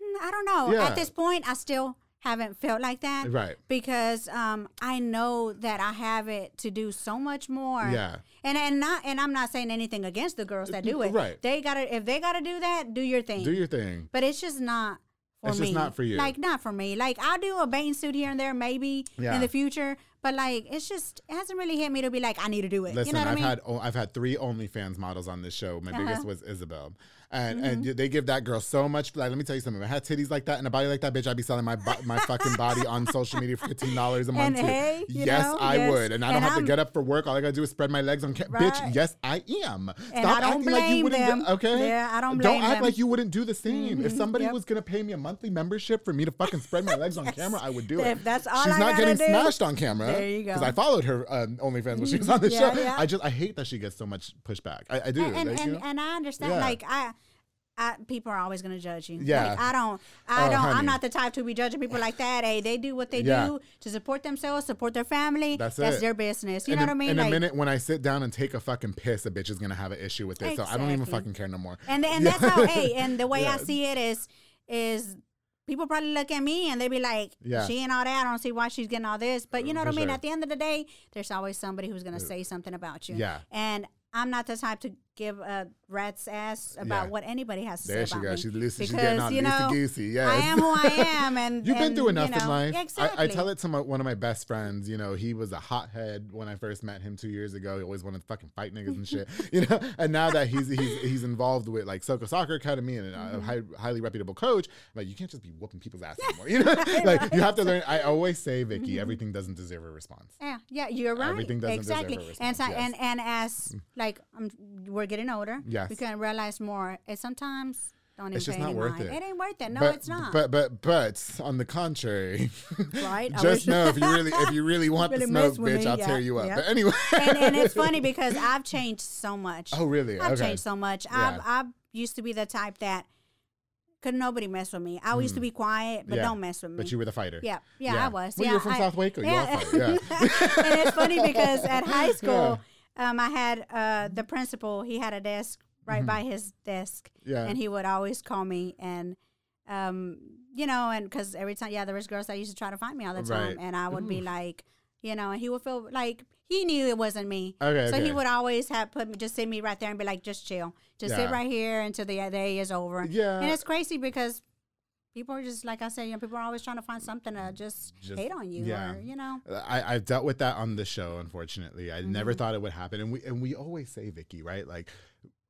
hmm, I don't know.
Yeah.
At this point, I still haven't felt like that.
Right.
Because um, I know that I have it to do so much more.
Yeah.
And and not and I'm not saying anything against the girls that do it.
Right.
They gotta if they gotta do that, do your thing.
Do your thing.
but it's just not. For
It's
me.
just not for you.
Like not for me. Like I'll do a bathing suit here and there maybe
Yeah.
in the future, but like it's just it hasn't really hit me to be like I need to do it.
Listen,
you know what
I've
I mean?
had oh, I've had three OnlyFans models on this show. My biggest
Uh-huh.
was Isabel, and and they give that girl so much. Like, let me tell you something. If I had titties like that and a body like that, bitch, I'd be selling my my fucking body on social media for fifteen dollars a month
hey,
yes,
know,
I
yes.
would, and I don't
And
have to
I'm-
get up for work. All I gotta do is spread my legs on. Ca-
Right.
Bitch, yes, I am.
And I don't
acting like you wouldn't.
them.
Okay,
Yeah, I don't
Don't act
them.
like you wouldn't do the same. If
Mhm,
somebody
yep.
was gonna pay me a monthly membership for me to fucking spread my legs on
Yes.
camera, I would do it.
If that's all
She's
I
not getting
do,
smashed on camera.
there you go.
Because I followed her um, OnlyFans when she was on the show. I just I hate that she gets so much pushback. I, I do.
and and,
like, you
and,
know?
and I understand. Like I, I, people are always gonna judge you.
Yeah.
Like, I don't. I
Oh,
don't.
honey.
I'm not the type to be judging people like that. Hey, they do what they
Yeah.
do to support themselves, support their family.
That's
That's, their business. You
in
know
a,
what I mean?
In
Like,
a minute, when I sit down and take a fucking piss, a bitch is gonna have an issue with it. So I don't even fucking care no more.
And and that's how. Hey, and the way
Yeah.
I see it is is. People probably look at me and they be like,
Yeah.
"She ain't all that. I don't see why she's getting all this." But you know what I mean.
sure.
At the end of the day, there's always somebody who's gonna uh, say something about you.
Yeah.
And I'm not the type to give a rat's ass about
Yeah.
what anybody has to
There
say
she
about
goes. She's loosey. She's getting on
you know,
goosey. Yes.
I am who I am. And
you've been
and,
through enough
you know,
in life.
Exactly.
I, I tell it to my, one of my best friends. You know, he was a hothead when I first met him two years ago. He always wanted to fucking fight niggas and shit. You know, and now that he's he's he's involved with like Soko Soccer Academy and a
Mm-hmm.
high, highly reputable coach, like you can't just be whooping people's ass anymore. You know, like you have to learn. I always say, Vicki,
Mm-hmm.
everything doesn't deserve a response.
Yeah, yeah, you're right.
Everything doesn't deserve a
exactly.
response,
and so,
yes.
and and as like um, we're getting older,
Yes.
we can realize more. And sometimes don't
It's
even
just
pay
not worth
mind.
it.
It ain't worth it. No,
but,
it's not.
But but but on the contrary,
Right?
Just know if you really if you really want
Really
the smoke, bitch,
me,
I'll
yeah,
tear you up.
yeah.
But anyway,
and, and it's funny because I've changed so much.
Oh really?
I've
okay.
changed so much.
Yeah.
I've I used to be the type that could nobody mess with me. I used to be quiet, but
Mm. Yeah.
don't mess with me.
But you were the fighter.
Yeah, yeah, I was.
Well,
yeah,
you were from
I-
South Waco. You
yeah.
all fight. Yeah.
and it's funny because at high school, um, I had uh, the principal. He had a desk right by his desk,
Mm-hmm. Yeah.
and he would always call me and. Um, you know, and because every time, yeah, there was girls that used to try to find me all the time,
Right.
and I would be like, you know, and he would feel like he knew it wasn't me.
Okay,
so
okay.
he would always have put me, just sit me right there and be like, just chill, just sit right here until the day is over.
Yeah.
and it's crazy because people are just like I said, you know, people are always trying to find something to just,
Just-
hate on you,
yeah.
or you know.
I, I've dealt with that on the show, unfortunately. I
Mm-hmm.
never thought it would happen. And we and we always say, Vicki, right? Like,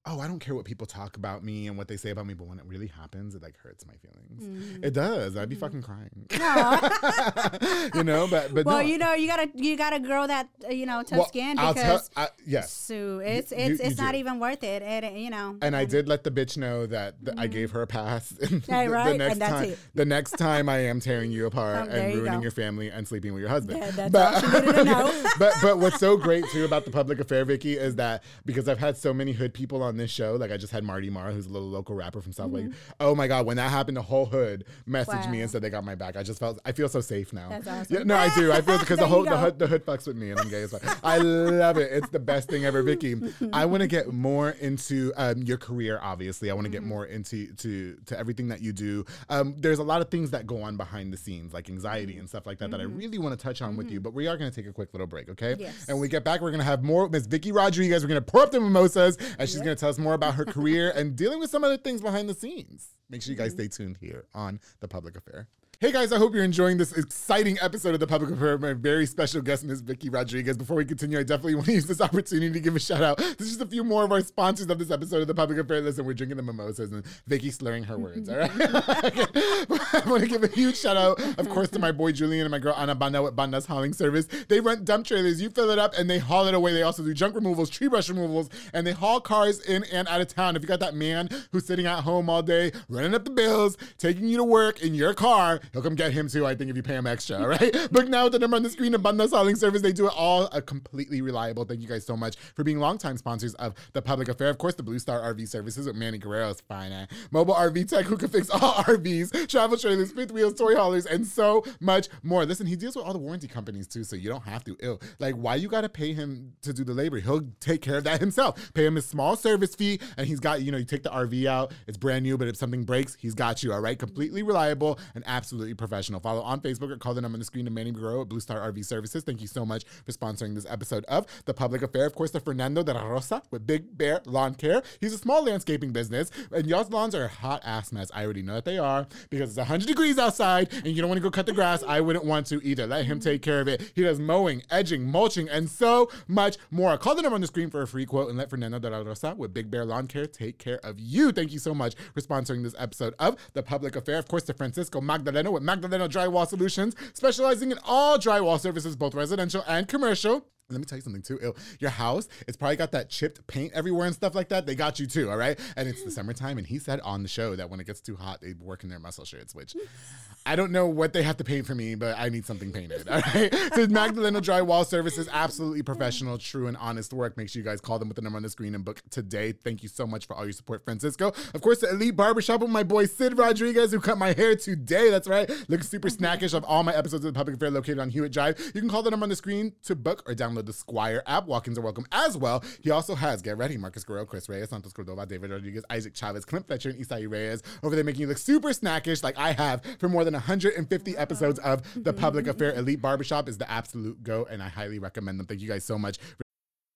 oh, I don't care what people talk about me and what they say about me, but when it really happens, it like hurts my feelings.
Mm-hmm.
It does. I'd be fucking crying. you know, but but
well,
no.
you know, you gotta you gotta grow that uh, you know tough
Well,
skin
tell-
because
I- yes.
Sue, it's
You-
it's
you
it's not
do.
even worth it. It you know.
And I did let the bitch know that th- I gave her a pass.
Yeah,
the,
right?
the
And
next
that's
time,
it.
the next time I am tearing you apart
Oh,
and
you
ruining
go.
your family and sleeping with your husband.
Yeah, that's
but,
all she needed to know.
but but what's so great too about the public affair, Vicki, is that because I've had so many hood people on this show, like I just had Marty Marr, who's a little local rapper from South Lake. Oh my god, when that happened, the whole hood messaged me and said they got my back. I just felt I feel so safe now.
That's awesome.
Yeah, no, I do. I feel because the whole the hood, the hood fucks with me and I'm gay as well. I love it. It's the best thing ever, Vicki. I want to get more into um, your career. Obviously, I want to get more into to to everything that you do. Um, there's a lot of things that go on behind the scenes, like anxiety and stuff like that, that I really want to touch on with you. But we are going to take a quick little break, okay?
Yes.
And when we get back, we're going to have more Miss Vicki Rodriguez. We're going to pour up the mimosas, and she's going to tell us more about her career and dealing with some other things behind the scenes. Make sure you guys mm-hmm. stay tuned here on the Public Affair. Hey guys, I hope you're enjoying this exciting episode of the Public Affair. My very special guest, Ms. Vicki Rodriguez. Before we continue, I definitely want to use this opportunity to give a shout out to just a few more of our sponsors of this episode of the Public Affair. Listen, we're drinking the mimosas and Vicki slurring her words. All right, I want to give a huge shout out, of course, to my boy Julian and my girl Ana Banda with Banda's hauling service. They rent dump trailers. You fill it up and they haul it away. They also do junk removals, tree brush removals, and they haul cars in and out of town. If you got that man who's sitting at home all day, running up the bills, taking you to work in your car, he'll come get him too. I think if you pay him extra, all right? Book now with the number on the screen Banda's hauling service. They do it all a completely reliable. Thank you guys so much for being longtime sponsors of the Public Affair. Of course, the Blue Star RV Services with Manny Guerrero's fine uh, mobile RV tech who can fix all RVs, travel trailers, fifth wheels, toy haulers, and so much more. Listen, he deals with all the warranty companies too, so you don't have to. Ew. Like, why you gotta pay him to do the labor? He'll take care of that himself. Pay him a small service fee, and he's got, you know, you take the RV out, it's brand new, but if something breaks, he's got you, all right? Completely reliable and absolutely professional. Follow on Facebook or call the number on the screen to Manny Guerrero at Blue Star RV Services. Thank you so much for sponsoring this episode of The Public Affair. Of course, the Fernando de la Rosa with Big Bear Lawn Care. He's a small landscaping business, and y'all's lawns are a hot ass mess. I already know that they are because it's 100 degrees outside and you don't want to go cut the grass. I wouldn't want to either. Let him take care of it. He does mowing, edging, mulching, and so much more. Call the number on the screen for a free quote and let Fernando de la Rosa with Big Bear Lawn Care take care of you. Thank you so much for sponsoring this episode of The Public Affair. Of course, to Francisco Magdaleno with Magdaleno Drywall Solutions, specializing in all drywall services, both residential and commercial. Let me tell you something too. Ew. Your house, it's probably got that chipped paint everywhere and stuff like that. They got you too, all right? And it's the mm. summertime, and he said on the show that when it gets too hot, they work in their muscle shirts, which I don't know what they have to paint for me, but I need something painted, all right? So Magdaleno Drywall Services, absolutely professional, true, and honest work. Make sure you guys call them with the number on the screen and book today. Thank you so much for all your support, Francisco. Of course, the Elite Barbershop with my boy Sid Rodriguez, who cut my hair today. That's right. Looking super mm-hmm. snackish of all my episodes of the Public Affair located on Hewitt Drive. You can call the number on the screen to book or download the Squire app. Walk-ins are welcome as well. He also has, get ready, Marcus Guerrero, Chris Reyes, Santos Cordova, David Rodriguez, Isaac Chavez, Clint Fletcher, and Isai Reyes over there making you look super snackish like I have for more than 150 episodes of The mm-hmm. Public Affair. Elite Barbershop is the absolute go, and I highly recommend them. Thank you guys so much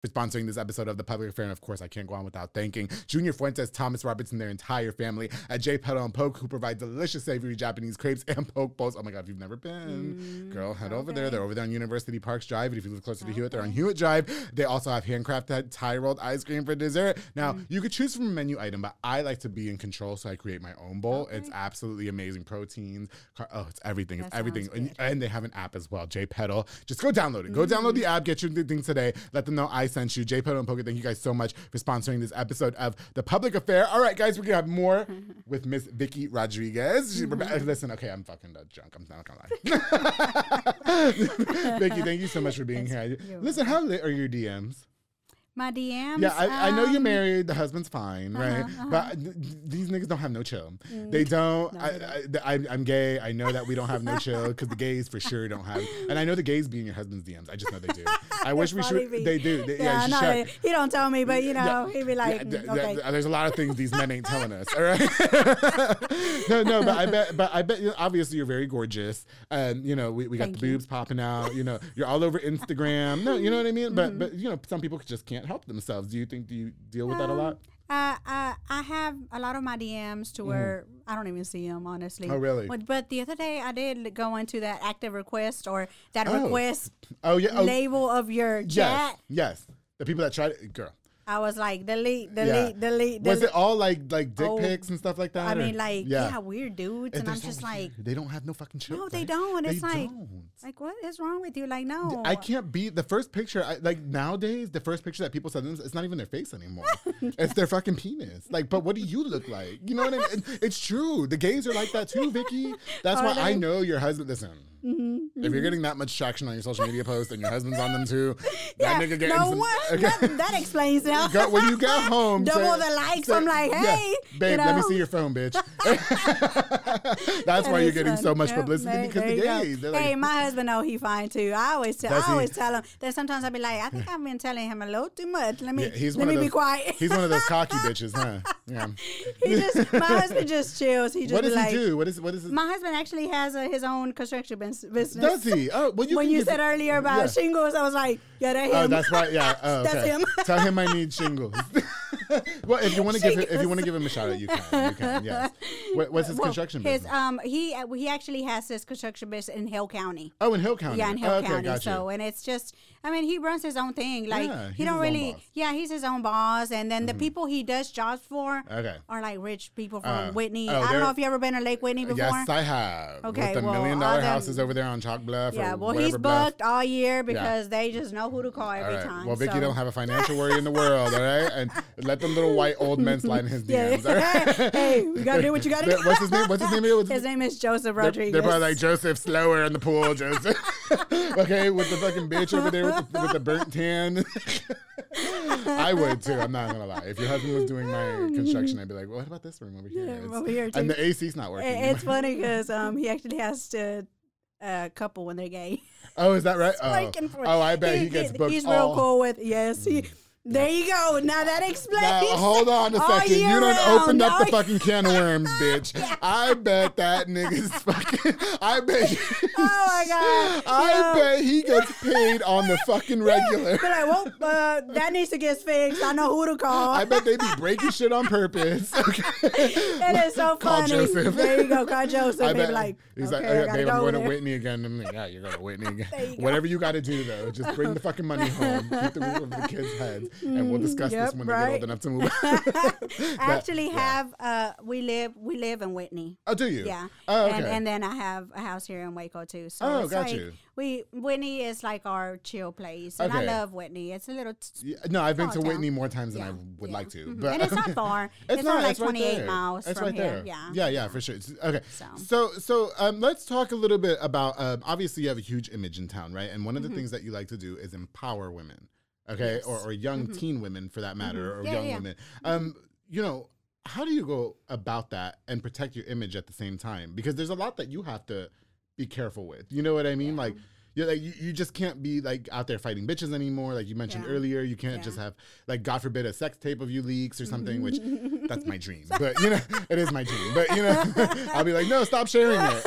For sponsoring this episode of The Public Affair. And of course, I can't go on without thanking Junior Fuentes, Thomas Roberts, and their entire family uh, at J Pedal and Poke, who provide delicious, savory Japanese crepes and poke bowls. Oh my God, if you've never been, girl, head over there. They're over there on University Parks Drive. And if you live closer to Hewitt, they're on Hewitt Drive. They also have handcrafted Thai rolled ice cream for dessert. Now, you could choose from a menu item, but I like to be in control, so I create my own bowl. It's absolutely amazing. Proteins, car- oh, it's everything. It's everything. And, and they have an app as well, J Pedal. Just go download it. Go download the app, get your things today. Let them know I sent you. J Pedal and Poker, thank you guys so much for sponsoring this episode of The Public Affair. All right, guys, we're to have more with Miss Vicki Rodriguez. She- Listen, okay, I'm fucking uh, drunk. I'm not to lie. Vicki, thank you so much for being here. Listen, how lit are your DMs?
My DMs.
Yeah, I, I know you're
um,
married. The husband's fine, right? But th- these niggas don't have no chill. They don't.
No,
I,
they
I, I, I'm gay. I know that we don't have no chill because the gays for sure don't have. And I know the gays be in your husband's DMs. I just know they do. I wish we should.
be.
They do. They,
Yeah,
yeah, you should
He,
check.
he don't tell me, but you know,
Yeah.
he'd be like,
Yeah, th-
okay.
th- there's a lot of things these men ain't telling us. All right. no, no, but I bet, but I bet, you know, obviously you're very gorgeous, and you know we, we got
Thank
the
you.
boobs popping out. You know, you're all over Instagram. No, you know what I mean.
Mm-hmm.
But but you know, some people just can't help themselves. Do you think? Do you deal with that a
Um,
lot?
Uh, uh, I have a lot of my DMs to where I don't even see them, honestly.
Mm-hmm. Oh, really?
But, but the other day I did go into that active request or that
Oh.
request
Oh yeah. Oh,
label of your
yes.
chat.
Yes. The people that tried it, girl.
I was like, delete, delete,
Yeah.
delete, delete.
Was it all like like dick
Oh,
pics and stuff like that?
I
or-
mean, like, yeah, weird dudes. And, I'm
they're so
just like,
they don't have no fucking chill.
no, they don't. It's
They
like,
don't.
like, what is wrong with you? Like, no.
I can't be the first picture. I, like nowadays, the first picture that people send them, it's not even their face anymore. it's their fucking penis. Like, but what do you look like? You know what I mean? It's true. The gays are like that too, Vicki. That's
Are
why I know your husband. Listen,
Mm-hmm,
if you're getting that much traction on your social media posts and your husband's on them too,
Yeah,
that nigga getting
no,
some. Okay.
That, that explains it.
Go- when you get home,
double
say-
the likes.
say-
I'm like,
yeah,
hey,
babe,
you
let me see your phone, bitch. That's why you're getting so much publicity because the gays. Like,
hey, my husband know he fine too. I always tell. I
he?
always tell him. Then sometimes I'll be like, I think I've been telling him a little too much. Let me
yeah, he's
let me
those,
be quiet.
He's one of those cocky bitches, huh? Yeah.
he just my husband just chills. He just
What does
like,
he do? What is what is his?
My husband actually has a, his own construction bus- business.
Does he? Oh, well, you
when you said earlier about
yeah.
shingles, I was like, yeah, that him.
Oh, that's right. Yeah. Oh,
That's him.
Tell him I need shingles. well, if you want to give him, if you want to give him a shout out, you can. You can. Yes. What, what's his
Well,
construction
his,
business?
um, he he actually has his construction business in Hill County.
oh, in Hill County.
Yeah, in Hill
oh, okay,
County. So, and it's just, I mean, he runs his own thing. Like
Yeah,
he don't really, yeah, he's his own boss. And then the people he does jobs for
Okay.
are like rich people from
Uh,
Whitney.
oh,
I don't know if you ever been to Lake Whitney before.
Yes, I have.
Okay,
With the
well,
million dollar houses over there on Chalk Bluff.
yeah, well, he's
whatever bluff.
booked all year because they just know who to call every
right.
time.
Well, Vicki
so.
don't have a financial worry in the world, all right? And let them little white old men slide in his
Yeah.
DMs. all right?
hey, we gotta do what you gotta do.
What's his name? What's his name? What's
His name is Joseph
They're,
Rodriguez.
they're probably like Joseph slower in the pool, Joseph. okay, with the fucking bitch over there with the, with the burnt tan. I would too. I'm not gonna lie. If your husband was doing my construction, I'd be like, "What about this room over here?"
Yeah, over here,
and the AC's not working.
It- it's funny because um, he actually has to uh, couple when they're gay.
oh, is that right? Oh, oh I bet he, gets booked.
He's
all,
real cool with yes. He, there you go. Now that explains.
Now, hold on a second. You done
round.
opened up the fucking can of worms, bitch. I bet that nigga's fucking. I bet.
Oh my god!
I bet he gets paid on the fucking regular.
Like, well, uh, that needs to get fixed. I know who to call.
I bet they be breaking shit on purpose. Okay.
It is so
Call
funny.
Joseph.
There you go. Call Joseph.
I bet
like,
he's
okay,
like,
I
oh, babe, I'm going to. Whitney again. I'm like, yeah, you're going to Whitney again.
You.
Whatever you got to do though, just bring the fucking money home, keep the roof over the kids' heads, and we'll discuss
yep,
this when they get
right.
old enough to move.
I actually
yeah.
have. Uh, we live. We live in Whitney.
oh, do you?
Yeah.
Oh, okay.
And, and then I have a house here in Waco too. So
Oh, got
like
you.
we Whitney is like our chill place, and I love Whitney. It's a little. T-
Yeah, no, I've been to
town.
Whitney more times than
Yeah,
I would like to, but
and it's not far.
It's, not.
like
it's right
28
there.
miles
It's
from
right
here.
there.
Yeah.
yeah, yeah, for sure. It's- okay,
So.
so so um, let's talk a little bit about. Um, obviously, you have a huge image in town, right? And one of
Mm-hmm.
the things that you like to do is empower women, okay, or, or young teen women for that matter, or
Mm-hmm. Yeah,
young
yeah.
women. Um, you know, how do you go about that and protect your image at the same time? Because there's a lot that you have to be careful with. You know what I mean? Like. You're like you, you just can't be like out there fighting bitches anymore. Like you mentioned
Yeah.
earlier, you can't
Yeah.
just have like God forbid a sex tape of you leaks or something, which that's my dream. But you know, it is my dream. But you know, I'll be like, no, stop sharing it.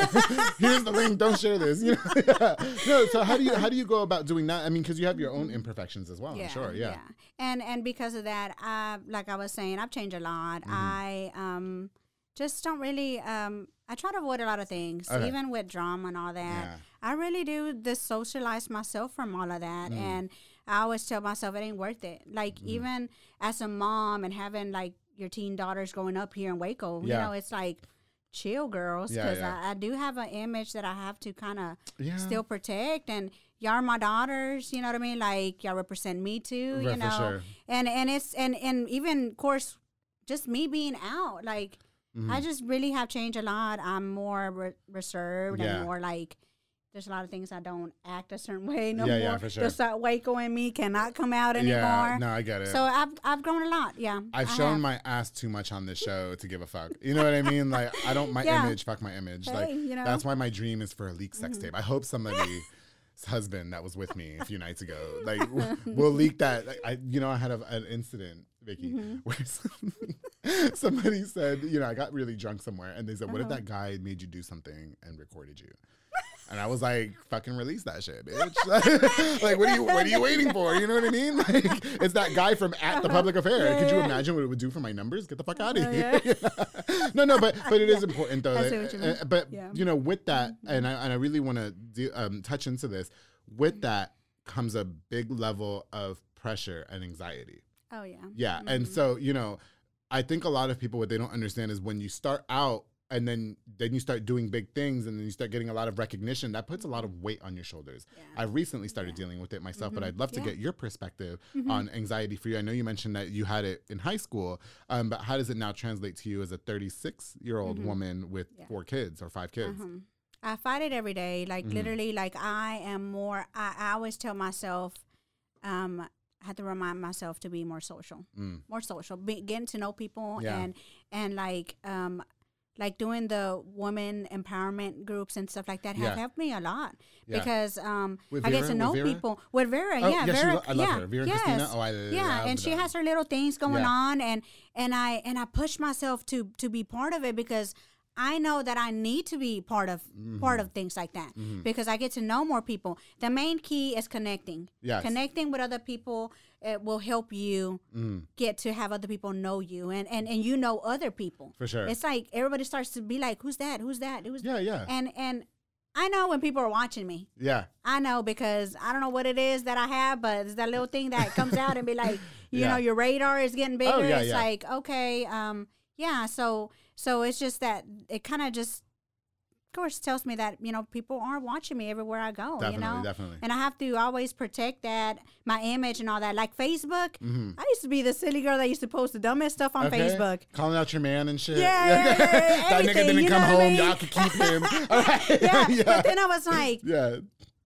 Here's the link. Don't share this. You know, no. So how do you how do you go about doing that? I mean, because you have your own imperfections as well. I'm sure. Yeah.
And and because of that, I like I was saying, I've changed a lot.
Mm-hmm.
I um just don't really um I try to avoid a lot of things,
Okay.
even with drama and all that.
Yeah.
I really do dissocialize myself from all of that
Mm.
and I always tell myself it ain't worth it. Like
Mm-hmm.
even as a mom and having like your teen daughters growing up here in Waco, you know, it's like chill girls because
yeah.
I, I do have an image that I have to kind of
Yeah.
still protect and y'all are my daughters you know what i mean like y'all represent me too
Right,
you know
sure.
and and it's and and even of course just me being out like
Mm-hmm.
i just really have changed a lot i'm more re- reserved
Yeah.
and more like there's a lot of things I don't act a certain way no
Yeah,
more.
yeah, for sure.
Just that Waco in me cannot come out anymore.
Yeah. No, I get it.
So I've I've grown a lot. Yeah,
I've
I
shown
have.
my ass too much on this show to give a fuck. You know what I mean? Like I don't my
Yeah.
image, fuck my image. like
you know. Mm-hmm.
that's why my dream is for a leaked sex tape. I hope somebody's husband that was with me a few nights ago, like will leak that. Like, I, you know, I had a, an incident, Vicki,
Mm-hmm.
where somebody, somebody said, you know, I got really drunk somewhere, and they said, "What if
Uh-huh.
that guy made you do something and recorded you?" And I was like, "Fucking release that shit, bitch!" like, what are you, what are you waiting for? You know what I mean? Like, it's that guy from at the public affair. Could you imagine what it would do for my numbers? Get the fuck out of here! no, no, but but it is important though.
I see
that-
what you
uh, but
Yeah.
you know, with that, and I and I really want to um, touch into this. With that comes a big level of pressure and anxiety.
Oh yeah.
Yeah. And so, you know, I think a lot of people what they don't understand is when you start out and then then you start doing big things and then you start getting a lot of recognition, that puts a lot of weight on your shoulders. I recently started dealing with it myself, but I'd love to get your perspective on anxiety for you. I know you mentioned that you had it in high school, um, but how does it now translate to you as a 36 year old woman with four kids or five kids?
Uh-huh. I fight it every day. Like
Mm-hmm.
literally, like I am more. I, I always tell myself, um, I have to remind myself to be more social, more social, be, getting to know people,
Mm. Yeah.
and and like um, like doing the woman empowerment groups and stuff like that have
Yeah.
helped me a lot
Yeah.
because um,
With
I get to know
Vera?
people with Vera.
Oh,
yeah,
she
Vera.
lo- I love
yeah,
her. Vera
yes.
Christina? Oh, I
yeah, and she has her little things going on, and and I and I push myself to to be part of it because I know that I need to be part of part
Mm-hmm.
of things like that because I get to know more people. The main key is connecting.
Yes.
Connecting with other people it will help you
Mm.
get to have other people know you and, and and you know other people.
For sure.
It's like everybody starts to be like, Who's that? Who's that? Who's
Yeah, yeah.
And and I know when people are watching me.
Yeah.
I know because I don't know what it is that I have, but it's that little thing that comes out and be like, you
Yeah.
know, your radar is getting bigger.
Oh, yeah,
it's
yeah.
like, okay, um, yeah. So, so it's just that it kind of just, of course, tells me that you know people are watching me everywhere I go.
Definitely,
you know,
definitely.
and I have to always protect that my image and all that. Like Facebook, I used to be the silly girl that used to post the dumbest stuff on
Mm-hmm. Okay.
Facebook.
Calling out your man and shit.
Yeah, yeah, yeah, yeah,
that nigga didn't come
what I
home.
mean?
Y'all could keep him. All right.
Yeah, but then I was like,
yeah.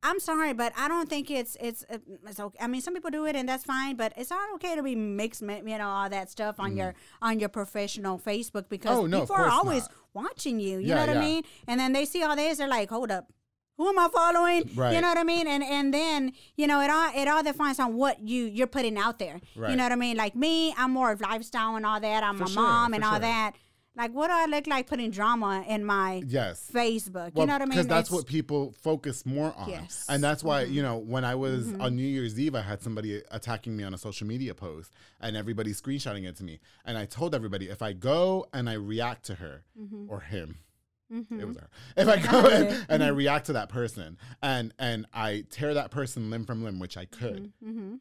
I'm sorry, but I don't think it's it's uh, it's okay. I mean, some people do it, and that's fine. But it's not okay to be mixed, you know, all that stuff on your on your professional Facebook because
Mm. Oh, no,
people are always
not.
watching you. You
Yeah,
know what
yeah.
I mean? And then they see all this, they're like, "Hold up, who am I following?"
Right.
You know what I mean? And and then you know it all it all defines on what you you're putting out there.
Right.
You know what I mean? Like me, I'm more of lifestyle and all that. I'm
For
a
sure,
mom and all
sure.
that. Like, what do I look like putting drama in my
Yes.
Facebook?
Well,
you know what I mean?
Because that's what people focus more on.
Yes.
And that's why,
Mm-hmm.
you know, when I was on New Year's Eve, I had somebody attacking me on a social media post and everybody screenshotting it to me. And I told everybody if I go and I react to her
Mm-hmm.
or him, it was her. If I go and, and I react to that person and and I tear that person limb from limb, which I could,
Mm-hmm.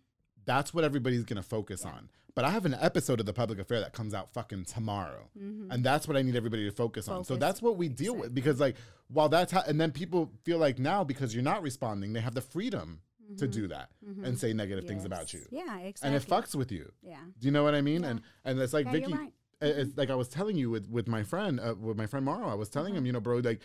That's what everybody's gonna focus on. But I have an episode of the public affair that comes out fucking tomorrow, and that's what I need everybody to focus, on. So
Mm-hmm.
That's what we deal with because like while that's how, and then people feel like now because you're not responding, they have the freedom to do that and say negative things about you,
Mm-hmm. Yeah, exactly.
and it fucks with you.
Yeah.
Do you know what I mean? And and it's like
Yeah,
Vicki,
right.
it's like I was telling you with with my friend uh, with my friend Morrow, I was telling
Uh-huh.
him, you know, bro, like.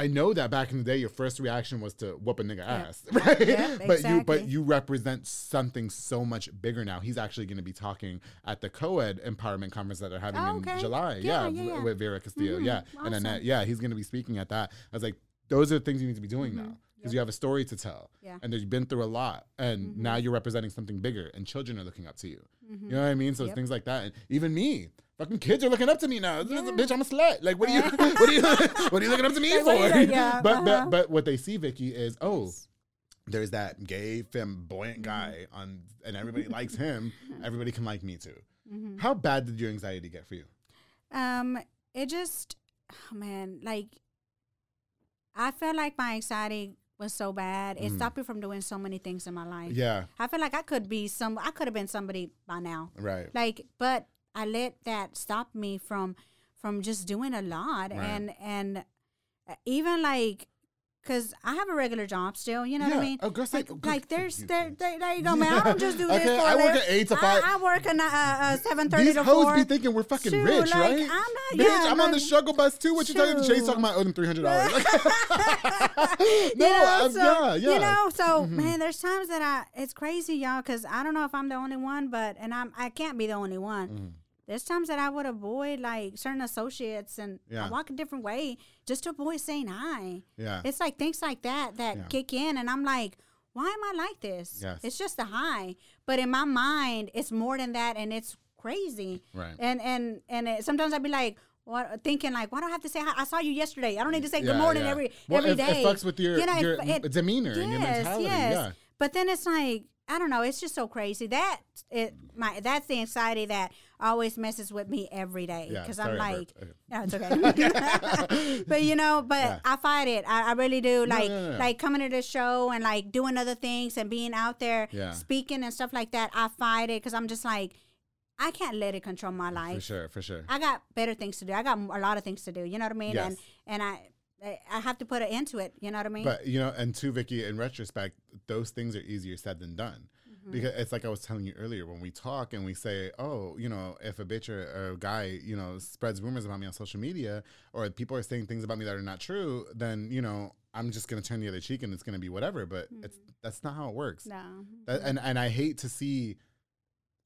I know that back in the day, your first reaction was to whoop a nigga ass, right?
Yeah,
but you, but you represent something so much bigger now. He's actually going to be talking at the co-ed empowerment conference that they're having
Oh,
in. July.
Yeah,
Yeah,
yeah, yeah.
with Vera Castillo. Mm-hmm. Yeah, and
awesome.
Annette. Yeah, he's going to be speaking at that. I was like, those are the things you need to be doing mm-hmm. now. because you have a story to tell.
Yeah.
And you've been through a lot, and mm-hmm. now you're representing something bigger, and children are looking up to you. You know what I mean? So
Yep.
things like that, and even me. Fucking kids are looking up to me now. A bitch, I'm a slut. Like, what are you, what are you, what are you looking up to me for?
yeah,
but,
uh-huh.
but, but what they see, Vicki, is oh, there's that gay flamboyant guy on, and everybody likes him. Everybody can like me too. How bad did your anxiety get for you?
Um, it just, oh man, like I felt like my anxiety was so bad. It stopped me from doing so many things in my life.
Mm. Yeah,
I feel like I could be some. I could have been somebody by now.
right.
Like, but I let that stop me from from just doing a lot,
Right.
and and uh, even like. Cause I have a regular job still, you know what I mean.
Oh,
like, like there's there, there, there you go, man. I don't just do this.
Okay,
for
I work at eight to five.
I, work at uh, uh, seven thirty
These
to
hoes be thinking we're fucking
Shoot,
rich,
like,
right?
I'm not.
Bitch,
yeah,
I'm on the struggle bus too. What you talking to? Chase talking about owing three hundred dollars. no,
you know,
I'm-
so,
yeah, yeah.
You know, so
Mhm.
man, there's times that I it's crazy, y'all, because I don't know if I'm the only one, but and I'm I can't be the only one.
Mm.
There's times that I would avoid like certain associates and
Yeah.
I walk a different way just to avoid saying hi.
Yeah.
It's like things like that that
Yeah.
kick in, and I'm like, why am I like this?
Yes.
It's just a high, but in my mind, it's more than that, and it's crazy.
Right.
And and and it, sometimes I'd be like. What, thinking like, why do I have to say hi? I saw you yesterday. I don't need to say
Yeah,
good morning
yeah.
every
Well,
every
it- it fucks with your-
you know,
your
it-
demeanor and your mentality, yeah.
But then it's like I don't know. It's just so crazy that it my that's the anxiety that always messes with me every day because
sorry,
I'm like,
burped.
no, it's okay. but you know, but
Yeah.
I fight it. I, I really do. Like
no, no.
like coming to the show and like doing other things and being out there
Yeah.
speaking and stuff like that. I fight it because I'm just like I can't let it control my life.
For sure, for sure.
I got better things to do. I got a lot of things to do. You know what I mean?
Yes.
And and I I I have to put an end to it. You know what I mean?
But you know, and to Vicki, in retrospect, those things are easier said than done.
Mm-hmm.
Because it's like I was telling you earlier when we talk and we say, oh, you know, if a bitch or, or a guy, you know, spreads rumors about me on social media or people are saying things about me that are not true, then, you know, I'm just gonna turn the other cheek and it's gonna be whatever. But it's that's not how it works.
no.
That, and and I hate to see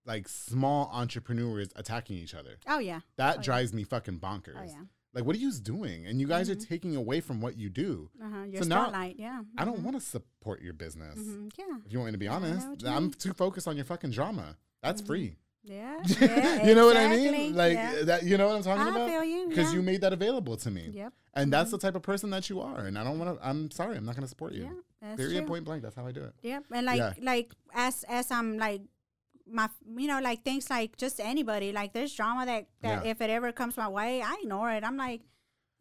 like small entrepreneurs attacking each other.
Oh yeah.
That
Oh, yeah.
drives me fucking bonkers.
Oh, yeah.
Like, what are you doing? And you guys are taking away from what you do.
Uh-huh. Your
So now-
spotlight. yeah.
I don't want to support your business.
Mhm. Yeah.
If you want me to be honest, I'm
mean.
too focused on your fucking drama. That's free.
Yeah. yeah
you know what I mean? Like
yeah.
that. You know what I'm talking
I
about?
feel you,
Because
yeah.
you made that available to me.
Yep.
And that's the type of person that you are. And I don't want to. I'm sorry. I'm not going to support you.
Yeah, that's
Period. Point blank. That's how I do it.
Yep. And like like as as I'm like my you know like things like just anybody like there's drama that that
Yeah.
if it ever comes my way I ignore it. I'm like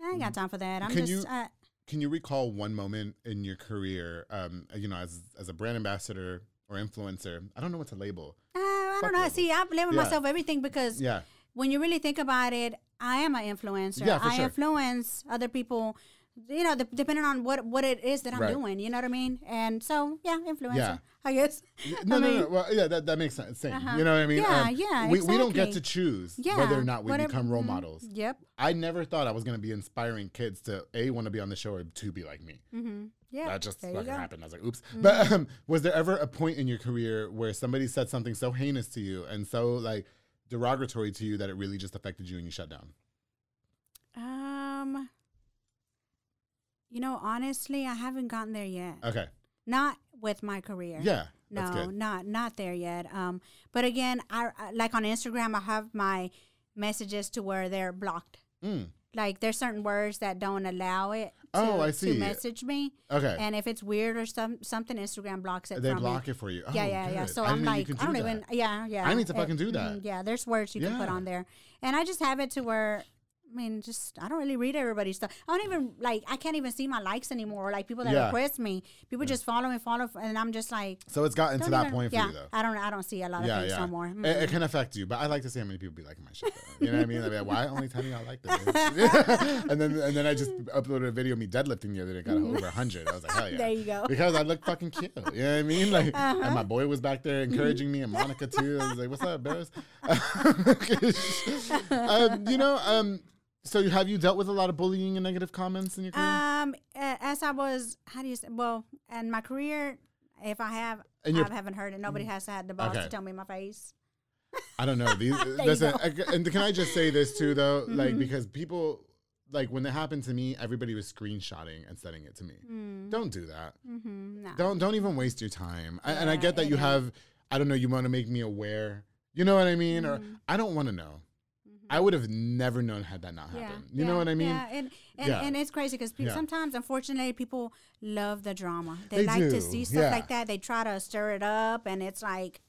I ain't got time for that. I'm
Can
just
you-
uh,
Can you recall one moment in your career, um, you know, as as a brand ambassador or influencer? I don't know what to label.
uh, I
Fuck
don't know.
level.
See, I blame
Yeah.
myself everything because
Yeah.
when you really think about it, I am an influencer.
Yeah,
I
sure.
influence other people. You know, de- depending on what what it is that I'm
Right.
doing. You know what I mean? And so, yeah, influencer.
Yeah.
I guess.
No,
I
no,
mean,
no. Well, yeah, that, that makes sense. Same.
Uh-huh.
You know what I mean?
Yeah, yeah,
We, we don't get to choose
Yeah,
whether or not we
whatever-
become role
mhm.
models.
Yep.
I never thought I was going to be inspiring kids to a want to be on the show or to be like me.
Mm-hmm. Yeah.
that just fucking.
Mm-hmm.
happened. I was like, oops. But um, was there ever a point in your career where somebody said something so heinous to you and so like derogatory to you that it really just affected you and you shut down?
Um, you know, honestly, I haven't gotten there yet.
Okay.
Not with my career.
Yeah.
No, not not there yet. Um, but again, I, I like on Instagram, I have my messages to where they're blocked.
Mm.
Like there's certain words that don't allow it. To,
Oh, I see.
To message me,
Okay.
and if it's weird or some something, Instagram blocks it.
they block
me.
it for you.
yeah,
Oh,
yeah, yeah.
good.
So
I
I'm
didn't know you
like, I don't
do
even. Yeah, yeah.
I need to
It-
fucking do that.
mhm, yeah, there's words you can put on there, and I just have it to where. I mean, just I don't really read everybody's stuff. I don't even like. I can't even see my likes anymore. Like people that
Yeah.
request me, people just follow me, follow, and I'm just like,
So it's gotten to that
even-
point for
yeah,
you though.
I don't. I don't see a lot of
yeah,
things
yeah.
no more.
It,
Mm-mm.
it can affect you, but I like to see how many people be liking my shit. Though. You know what I mean? Like, why only ten of y'all like this? and then and then I just uploaded a video of me deadlifting the other day, got over hundred. I was like, hell yeah.
There you go.
Because I look fucking cute. You know what I mean? Like, and my boy was back there encouraging me, and Monica too. I was like, "What's up, Bears?" um, you know, um, so have you dealt with a lot of bullying and negative comments in your career?
Um, as I was, how do you say? Well, in my career, if I have,
And
I haven't heard it. Nobody has had the balls
Okay.
to tell me my face.
I don't know. These, listen. I- and can I just say this too, though?
Mm-hmm.
Like, because people, like when it happened to me, everybody was screenshotting and sending it to me. Don't do that.
Mm-hmm. No.
Don't don't even waste your time. I, and I get that you
is.
have. I don't know. You want to make me aware. You know what I mean? Or
Mm-hmm.
I don't want to know. I would have never known had that not happened. You know what I mean?
Yeah, and and,
Yeah.
and it's crazy because
Yeah.
sometimes, unfortunately, people love the drama. They,
They
like
do,
to see stuff
yeah.
like that. They try to stir it up, and it's like,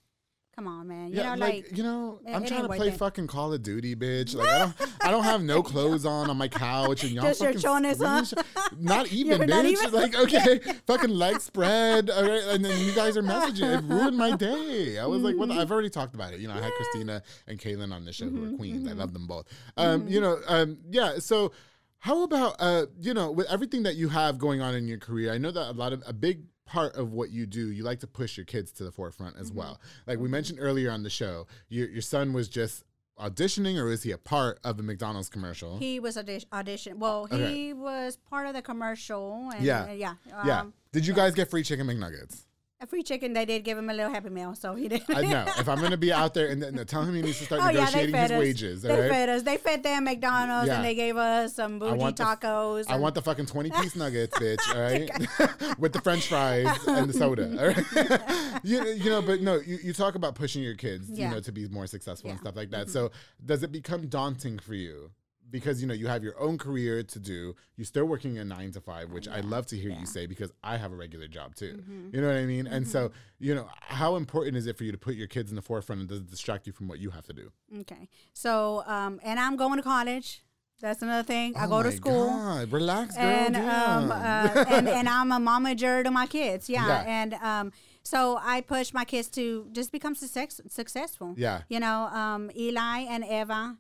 come on, man. You
Yeah,
know,
like,
like,
you know, I'm trying to play
it.
fucking Call of Duty, bitch. Like I don't, I don't have no clothes on on my couch, and y'all
Just your
fucking
chones, huh?
Not even,
You're
bitch.
not even-
Like okay, fucking leg spread, all right, and then you guys are messaging. It ruined my day. I was like, what? the- I've already talked about it. You know, I had Christina and Kaylin on the show who
Mm-hmm,
are queens. I love them both. Um, you know, um, yeah. So. How about uh, you know, with everything that you have going on in your career, I know that a lot of a big part of what you do, you like to push your kids to the forefront as well. Like we mentioned earlier on the show, your your son was just auditioning, or is he a part of a McDonald's commercial?
he was audition. audition. Well, he
Okay.
was part of the commercial. And,
Yeah.
uh, yeah,
yeah.
um,
Did you guys get free chicken McNuggets?
A free chicken. They did give him a little happy meal, so he did.
I know. if I'm gonna be out there and then tell him he needs to start
Oh yeah, they
negotiating
fed
his
us.
wages.
They
right?
fed us. They fed them McDonald's,
Yeah.
and they gave us some
I
bougie
the
tacos.
I want the fucking 20 piece nuggets, bitch, all right? With the french fries and the soda, all right? you, you know, but no, you, you talk about pushing your kids, you know, to be more successful and
Yeah. Mm-hmm.
stuff like that. So does it become daunting for you? Because, you know, you have your own career to do. You're still working a nine to five, which I love to hear you say because I have a regular job too.
Mm-hmm.
You know what I mean? And so, you know, how important is it for you to put your kids in the forefront and does it distract you from what you have to do?
Okay. So, um, and I'm going to college. That's another thing. I
Oh
go to school.
God. Relax, girl.
And um, uh, and and I'm a momager to my kids, yeah.
Yeah.
And um, so I push my kids to just become success, successful.
Yeah.
You know, um, Eli and Eva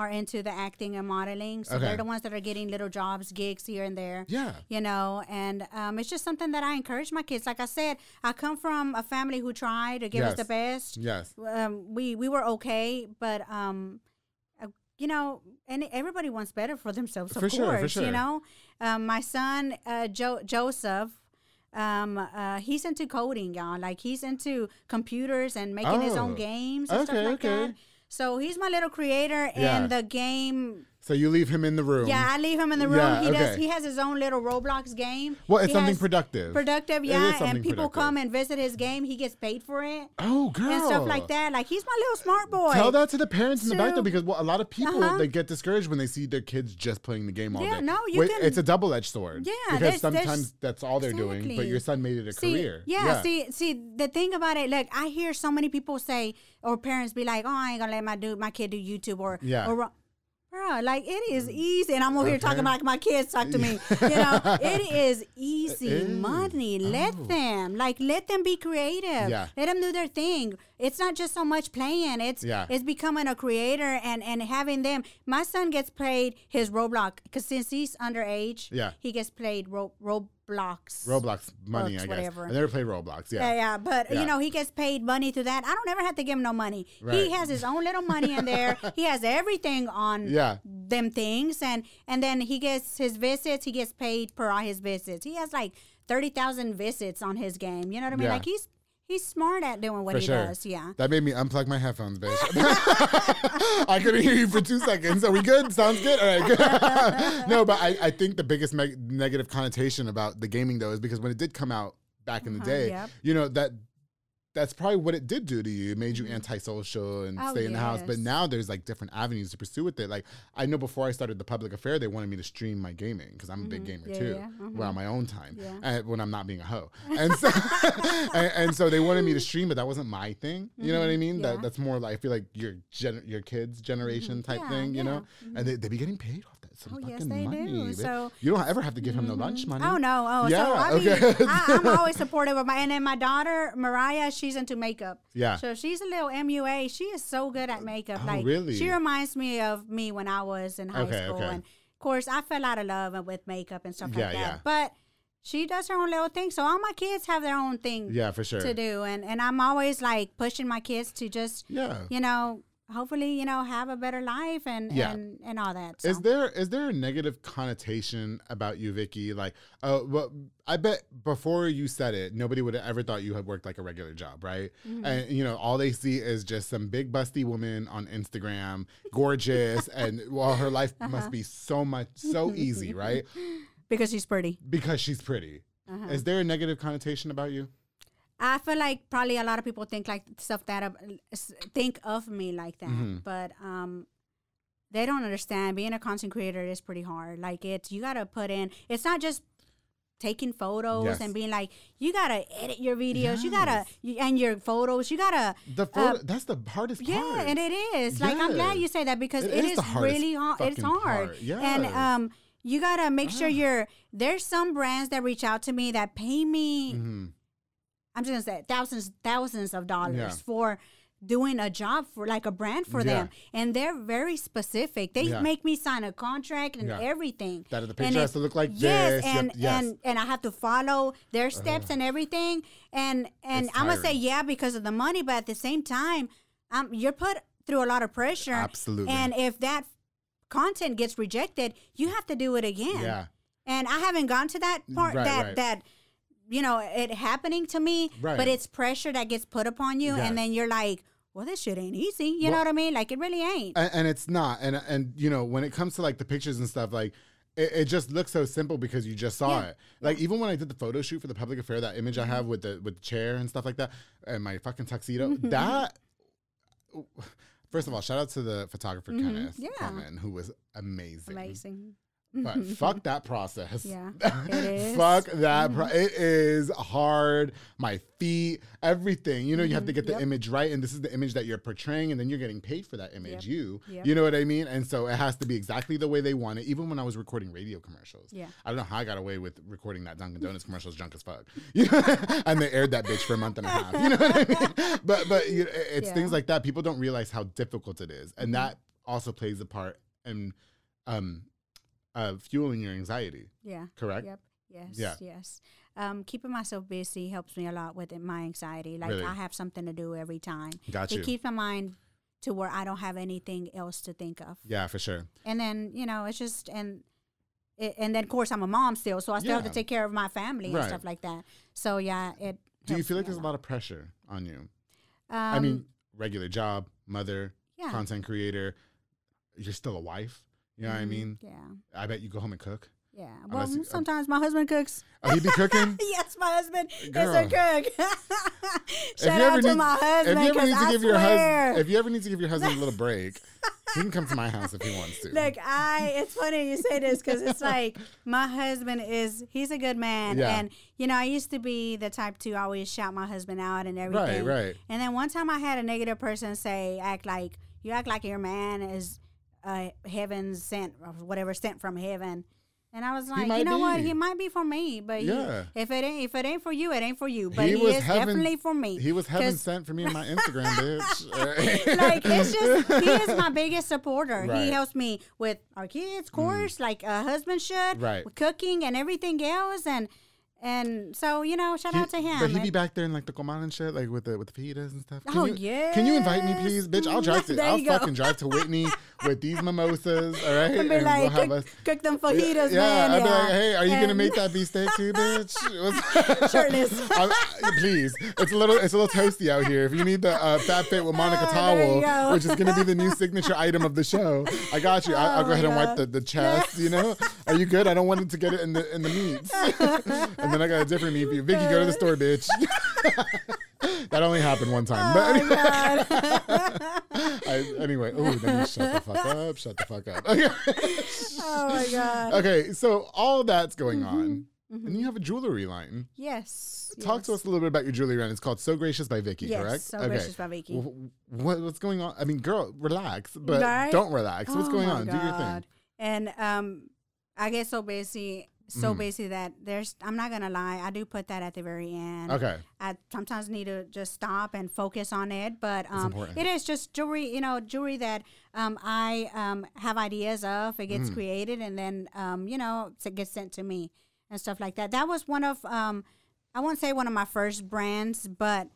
are into the acting and modeling, so
Okay.
they're the ones that are getting little jobs, gigs here and there.
Yeah.
You know, and um, it's just something that I encourage my kids. Like I said, I come from a family who tried to give us the best
Yes.
um, we we were okay, but um, uh, you know, and everybody wants better for themselves, of
For
course.
sure, for sure.
You know, um, my son uh, jo- Joseph. Um, uh, he's into coding, y'all. Like he's into computers and making his own
Oh.
games and
Okay,
stuff like
okay.
that. So he's my little creator
Yeah.
in the game.
So you leave him in the room.
Yeah, I leave him in the room.
Yeah,
he does. He has his own little Roblox game.
Well, it's
He
something productive.
Productive, yeah. And people
productive.
come and visit his game. He gets paid for it
Oh, girl.
and stuff like that. Like he's my little smart boy.
Tell that to the parents in the back though, because well, a lot of people
Uh-huh.
they get discouraged when they see their kids just playing the game all
Yeah,
day.
no, you
Wait,
can-
It's a double edged sword.
Yeah,
because
there's-
sometimes
there's-
that's all they're doing. But your son made it a
see,
career.
Yeah, see, see, the thing about it, like I hear so many people say, or parents be like, "Oh, I ain't gonna let my do my kid do YouTube," or
Yeah.
or. Like it is mm. easy, and I'm over here
Okay.
talking like my kids talk to me. You know, it is easy
is.
money. Let
Oh.
them, like, let them be creative.
Yeah.
Let them do their thing. It's not just so much playing. It's
Yeah.
it's becoming a creator and and having them. My son gets played his Roblox because since he's underage,
Yeah.
he gets played Ro- Roblox.
Roblox money,
Books,
I guess.
whatever.
I never played Roblox. Yeah.
Yeah, yeah, but
Yeah.
you know he gets paid money through that. I don't ever have to give him no money.
Right.
He has his own little money in there. he has everything on
Yeah.
them things, and and then he gets his visits. He gets paid per all his visits. He has like thirty thousand visits on his game. You know what I mean?
Yeah.
Like he's he's smart at doing what
For
he
sure.
does. Yeah.
That made me unplug my headphones, bitch. I couldn't hear you for two seconds. Are we good? Sounds good? All right, good. no, but I, I think the biggest meg- negative connotation about the gaming, though, is because when it did come out back in the
Uh-huh,
day,
yep.
you know, that that's probably what it did do to you. It made you antisocial and
Oh,
stay in the house. But now there's like different avenues to pursue with it. Like I know before I started the public affair, they wanted me to stream my gaming because I'm a big gamer
Mm-hmm. Yeah,
too.
yeah, uh-huh.
Well, on my own time,
Yeah.
and when I'm not being a hoe. And so, and, and so they wanted me to stream, but that wasn't my thing. You know what I mean?
Mm-hmm.
That that's more like I feel like your gen- your kids' generation type
Yeah,
thing. You know, and they they be getting paid off some
Oh, yes, they
money.
do. So-
you don't ever have to give him the lunch mm-hmm. money.
Oh no! Oh,
Yeah,
so I
okay.
mean, I, I'm always supportive of my. And then my daughter Mariah, she's into makeup.
Yeah.
So she's a little MUA. She is so good at makeup.
Oh,
like
really?
She reminds me of me when I was in high
Okay,
school.
okay.
And of course, I fell out of love with makeup and stuff
Yeah,
like that.
yeah.
But she does her own little thing. So all my kids have their own thing.
Yeah, for sure.
To do, and and I'm always like pushing my kids to just
Yeah.
you know hopefully, you know, have a better life and
Yeah.
and, and all that.
Is
so.
there is there a negative connotation about you, Vicki? Like, uh, well, I bet before you said it, nobody would have ever thought you had worked like a regular job, right?
Mm-hmm.
And you know, all they see is just some big busty woman on Instagram, gorgeous, and well, her life
Uh-huh.
must be so much so easy, right?
because she's pretty.
Because she's pretty.
Uh-huh.
Is there a negative connotation about you?
I feel like probably a lot of people think like stuff that uh, think of me like that,
Mm-hmm.
but um, they don't understand. Being a content creator is pretty hard. Like it's you gotta put in. It's not just taking photos
Yes.
and being like you gotta edit your videos. You gotta you, and your photos. You gotta
The photo, that's the hardest
Uh, yeah,
part.
and it is. Like I'm glad you say that because
It
it
is
is, really hard. It's hard.
part.
And um you gotta make sure you're there's some brands that reach out to me that pay me
Mhm.
I'm just gonna say thousands thousands of dollars
Yeah.
for doing a job for like a brand for
Yeah.
them and they're very specific they
Yeah.
make me sign a contract and
Yeah.
everything
That the
And
picture has
it-
to look like
yes
this.
And
yes.
and and i have to follow their steps and everything and and i'm gonna say yeah because of the money but at the same time um, you're put through a lot of pressure
Absolutely.
and if that content gets rejected you have to do it again
yeah.
and I haven't gone to that part
Right,
that
right.
that you know it happening to me,
Right.
but it's pressure that gets put upon you, and then you're like, well, this shit ain't easy. You know what I mean? Like it really ain't.
and, and it's not and and you know when it comes to like the pictures and stuff like it, it just looks so simple because you just saw
Yeah.
it like even when i did the photo shoot for the public affair that image i mm-hmm. have with the with the chair and stuff like that and my fucking tuxedo mm-hmm. that first of all shout out to the photographer mm-hmm. kenneth
Yeah.
Coleman, who was amazing
Amazing.
But fuck that process.
Yeah,
fuck that. Pro- it is hard. My feet, everything. You know, you have to get the
Mm-hmm. Yep.
image right, and this is the image that you're portraying, and then you're getting paid for that image.
Yep.
You,
Yep.
you know what I mean? And so it has to be exactly the way they want it. Even when I was recording radio commercials,
Yeah.
I don't know how I got away with recording that Dunkin' Donuts commercials drunk as fuck. You know? and they aired that bitch for a month and a half. You know what I mean? But but you know, it's
Yeah. Mm-hmm.
things like that. People don't realize how difficult it is, and that also plays a part in um, uh, fueling your anxiety.
Yeah.
Correct.
Yep. Yes.
Yeah.
Yes. Um, keeping myself busy helps me a lot with it- my anxiety. Like
Really?
I have something to do every time.
Got
it
you.
keeps my mind to where I don't have anything else to think of.
Yeah, for sure.
and then you know it's just and it, and then of course I'm a mom still, so I still have to take care of my family
Right.
and stuff like that. So yeah, it.
Do you feel like there's a lot of pressure on you?
Um,
I mean, regular job, mother,
yeah.
content creator. You're still a wife. You know what I
Mhm.
mean?
Yeah,
I bet you go home and cook.
yeah. Well,
uh,
sometimes my husband cooks.
Oh, he be cooking.
yes, my husband
Girl.
is a cook.
If
Shout
you
out to
need-
my
if you ever need to
I
give your
swear.
husband, if you ever need to give your husband a little break, he can come to my house if he wants to.
Look, I. It's funny you say this because it's like my husband is. He's a good man,
Yeah.
and you know I used to be the type to always shout my husband out and everything.
Right, right.
And then one time I had a negative person say, "Act like you act like your man is uh, heaven sent or whatever sent from heaven." And I was like, you know what? He might be for me, but he- if it ain't if it ain't for you, it ain't for you. But he,
was
is
heaven-
definitely for me.
He was heaven sent for me on my Instagram, bitch.
like it's just he is my biggest supporter.
Right. Mm.
He helps me with our kids, course, like a husband should,
Right.
with cooking and everything else, and and so you know, shout out to him.
But he be back there in like the comal and shit, like with the with the fajitas and stuff. Can
Oh,
you, Can you invite me, please, bitch? I'll drive to. I'll fucking drive to Whitney with these mimosas. All right,
and be like, cook, cook them fajitas,
yeah,
man.
I'd be like, hey, are you gonna make that beefsteak too, bitch?
Shirtless.
Please, it's a little, it's a little toasty out here. If you need the uh, fat fit with Monica
you
towel, which is gonna be the new signature item of the show, I got you. I, I'll
Oh
go ahead
my
and wipe the, the chest. You know, are you good? I don't want it to get it in the in the meats. And then I got a different meat for you, Vicki. Go to the store, bitch. that only happened one time, but
Oh God.
I, anyway, oh, then you shut the fuck up. Shut the fuck up. Okay.
oh my God.
okay, so all that's going
Mm-hmm.
on, and you have a jewelry line.
Yes.
Talk to us a little bit about your jewelry line. It's called So Gracious by Vicki,
Yes,
correct?
So Gracious by Vicki.
Wh- What, what's going on? I mean, girl, relax, but
Right?
don't relax. What's
Oh
going
my
on? Do your thing.
And um, I get so busy, so
Mm.
busy that there's. I'm not gonna lie. I do put that at the very end.
Okay.
I sometimes need to just stop and focus on it, but um, it is just jewelry. You know, jewelry that um, I um, have ideas of. It
Mm.
gets created and then um, you know it gets sent to me and stuff like that. That was one of um, I won't say one of my first brands, but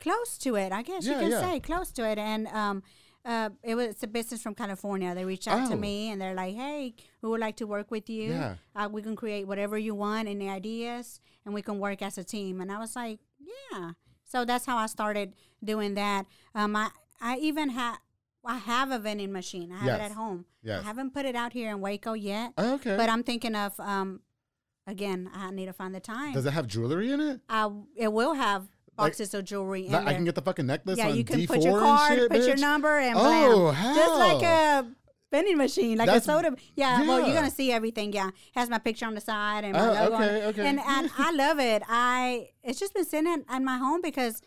close to it. I guess
Yeah,
you can
yeah.
say close to it. And um, uh, it was it's a business from California. They reached out
Oh.
to me and they're like, "Hey, we would like to work with you.
Yeah.
Uh, we can create whatever you want, any ideas, and we can work as a team." And I was like, "Yeah." So that's how I started doing that. Um, I I even have I have a vending machine. I have
Yes.
it at home.
Yes.
I haven't put it out here in Waco yet,
Oh, okay.
but I'm thinking of um, again. I need to find the time.
Does it have jewelry in it?
I it will have
Like-
of jewelry
I can get the fucking necklace
yeah,
on
you can
D4
put your card,
shit,
put your number, and
Oh,
blam. Just like a vending machine, like
That's-
a soda. Yeah, well, you're gonna see everything. Yeah, has my picture on the side and my
Oh,
logo.
okay, okay.
And, and I love it. I it's just been sitting in, in my home because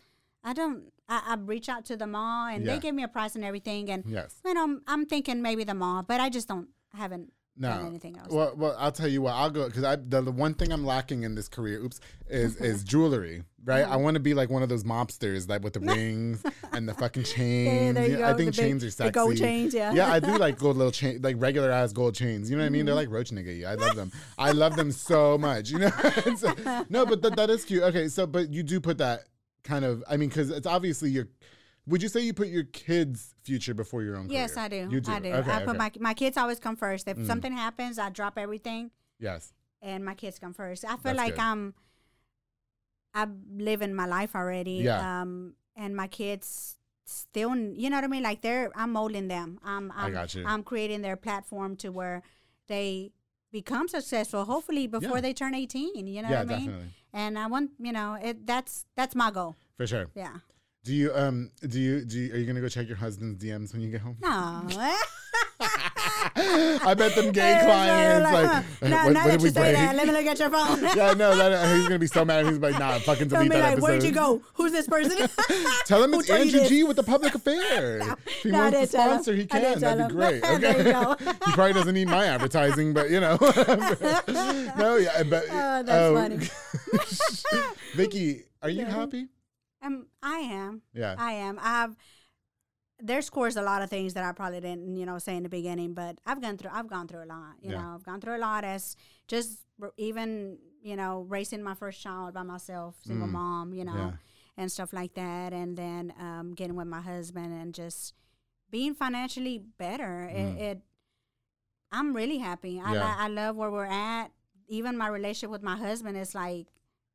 I don't. I, I reach out to the mall and
Yeah.
they give me a price and everything. And
Yes.
you know, I'm, I'm thinking maybe the mall, but I just don't. I haven't
No.
anything else.
Well, well, I'll tell you what. I'll go because I the, the one thing I'm lacking in this career, oops, is is jewelry. Right.
Uh-huh.
I want to be like one of those mobsters, like with the rings and the fucking chains.
there you
Yeah, I think
the big-
chains are
the
sexy.
gold chains, yeah.
Yeah, I do like gold little chain, like regular ass gold chains. You know what I mean?
Mm-hmm.
They're like roach nigga. I love them. I love them so much. You know. So- no, but th- that is cute. Okay, so but you do put that kind of. I mean, because it's obviously your. Would you say you put your kids' future before your own?
yes,
career?
I do.
You do.
I do.
Okay,
I put
okay.
my my kids always come first. If
Mm.
something happens, I drop everything.
Yes.
and my kids come first. I feel
That's
like
good.
I'm I'm living my life already.
Yeah.
Um and my kids still you know what I mean? Like they're I'm molding them. I'm
I
I'm
got you.
I'm creating their platform to where they become successful hopefully before
Yeah.
they turn 18, you know
yeah,
what I mean?
definitely.
And I want, you know, it that's that's my goal.
For sure.
Yeah.
Do you um do you do you, are you gonna go check your husband's DMs when you get home?
No.
I bet them gay clients like,
no,
what, what
that
did we
you say
break?
that, let me look at your phone.
yeah, no, that, he's gonna be so mad. He's like, nah, fucking delete that
like,
episode.
where'd you go? Who's this person?
Tell him it's Andrew? G with the public affair. if he
no,
wants to
tell him.
sponsor, he can. That'd be great. Okay. he probably doesn't need my advertising, but you know. no, yeah, but
Oh, that's
funny. Vicki, are you happy?
Um, I am.
Yeah.
I am. I've there's of course a lot of things that I probably didn't, you know, say in the beginning, but I've gone through I've gone through a lot. You
Yeah.
know, I've gone through a lot as just even, you know, raising my first child by myself, single
Mm.
mom, you know,
Yeah.
and stuff like that. And then um, getting with my husband and just being financially better.
Mm.
It, it I'm really happy. I
Yeah.
li- I love where we're at. Even my relationship with my husband is like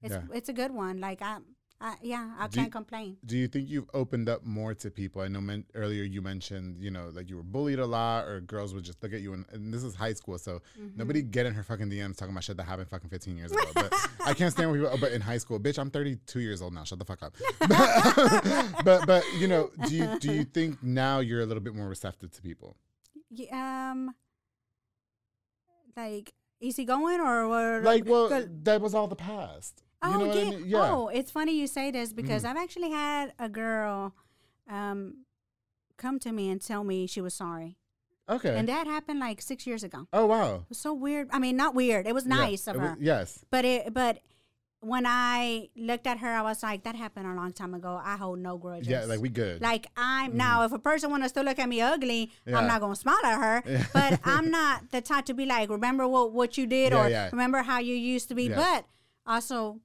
it's it's a good one. Like I, I yeah, I
Do
can't complain.
Do you think you've opened up more to people? I know men, earlier you mentioned, you know, like you were bullied a lot, or girls would just look at you, and, and this is high school, so
Mm-hmm.
nobody get in her fucking DMs talking about shit that happened fucking 15 years ago. But I can't stand when people. But in high school, bitch, I'm 32 years old now. Shut the fuck up. but but you know, do you do you think now you're a little bit more receptive to people?
Yeah, um, like easy going or, or
Like, well, that was all the past. You
oh yeah.
I mean? Yeah. Mm-hmm.
Oh, it's funny you say this because I've actually had a girl, um, come to me and tell me she was sorry,
Okay.
and that happened like six years ago.
oh wow.
It was so weird. I mean, not weird. It was
Yeah,
nice of
it wa-
her.
yes.
But it, but when I looked at her, I was like, that happened a long time ago. I hold no grudges.
Yeah. Like we good.
Like I'm now, if a person wants to still look at me ugly,
Yeah.
I'm not gonna smile at her. But I'm not the type to be like, remember what what you did,
Yeah,
or
yeah.
remember how you used to be. But also,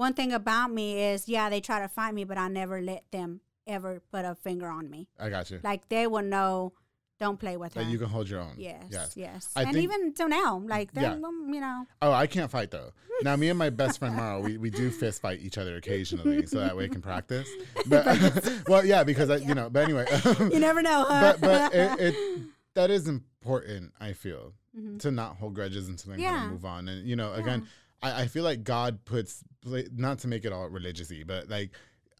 one thing about me is, yeah, they try to fight me, but I never let them ever put a finger on me.
I got you.
Like they will know, don't play with her.
That you can hold your own.
yes,
Yes.
yes,
I
and
think-
even till now, like
Yeah.
them, you know.
Oh, I can't fight though. Now, me and my best friend Mara, we, we do fist fight each other occasionally, so that way I can practice. But well, yeah, because I, you know. But anyway,
You never know, huh?
but but it, it that is important. I feel to not hold grudges and to
Mm-hmm. Yeah.
move on. And you know, again, I, I feel like God puts not to make it all religiously, but like.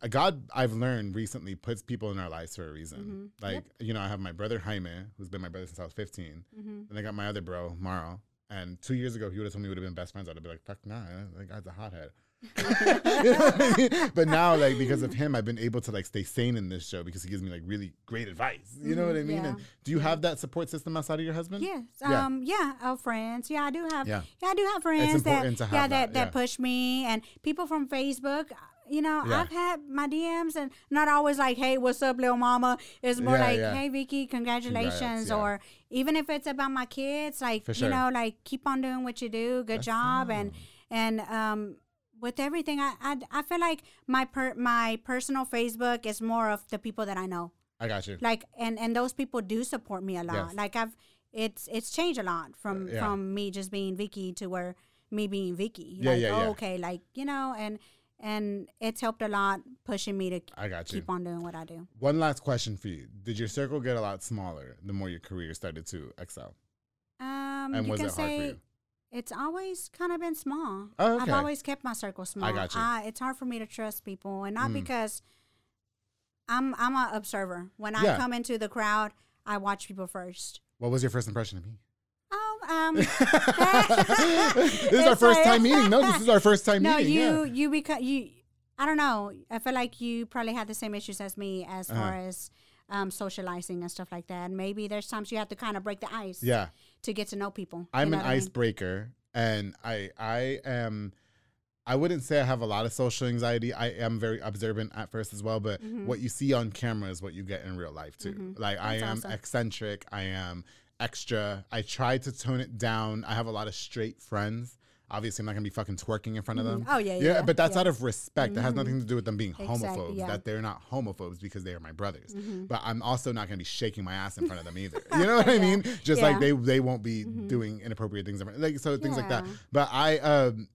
uh, God, I've learned recently, puts people in our lives for a reason.
Mm-hmm.
Like, you know, I have my brother Jaime, who's been my brother since I was 15.
Mm-hmm.
And I got my other bro, Mauro. And two years ago, if you would have told me we would have been best friends, I'd have been like, fuck nah, that guy's a hothead. You know I mean? But now, like, because of him, I've been able to like stay sane in this show because he gives me like really great advice. You know what I mean?
Mm-hmm. yeah.
And do you have that support system outside of your husband?
Yes.
Yeah.
Um. Yeah. Of friends. Yeah, I do have.
Yeah.
Yeah. I do have friends that.
to
yeah.
have
That
that, yeah.
that push me and people from Facebook. You know. I've had my DMs and not always like, "Hey, what's up, little mama?" It's more like. "Hey, Vicki, congratulations,"
yeah.
or even if it's about my kids, like
For
you know, like keep on doing what you do, good
That's
job, and and um. With everything, I, I I feel like my per, my personal Facebook is more of the people that I know.
I got you.
Like and and those people do support me a lot.
Yes.
Like I've it's it's changed a lot from
Yeah.
from me just being Vicki to where me being Vicki.
Yeah,
like,
yeah,
oh,
yeah.
okay, like you know, and and it's helped a lot pushing me to
I got you.
keep on doing what I do.
One last question for you: Did your circle get a lot smaller the more your career started to excel?
Um,
And
you
was
can
it hard for you?
It's always kind of been small.
Oh,
I've always kept my circle small.
got you.
I, it's hard for me to trust people, and not
Mm.
because I'm I'm an observer. When I come into the crowd, I watch people first.
What was your first impression of me?
Oh, um,
this is our first
like-
time meeting. No, this is our first time
no,
meeting.
you
yeah.
you become you. I don't know. I feel like you probably had the same issues as me as far
Uh-huh.
as um, socializing and stuff like that. And maybe there's times you have to kind of break the ice.
Yeah.
To get to know people.
I'm
know
an
what I mean?
icebreaker, and I I am. I wouldn't say I have a lot of social anxiety. I am very observant at first as well, but
Mm-hmm.
what you see on camera is what you get in real life too. Like I am
awesome.
eccentric. I am extra. I try to tone it down. I have a lot of straight friends. Obviously, I'm not gonna be fucking twerking in front of them.
Oh, yeah, yeah,
But that's
yeah.
out of respect. That has nothing to do with them being
Exactly,
homophobes.
yeah.
That they're not homophobes because they are my brothers.
Mm-hmm.
But I'm also not gonna be shaking my ass in front of them either. You know what I mean? Just like they they won't be doing inappropriate things, in like so things like that. But I um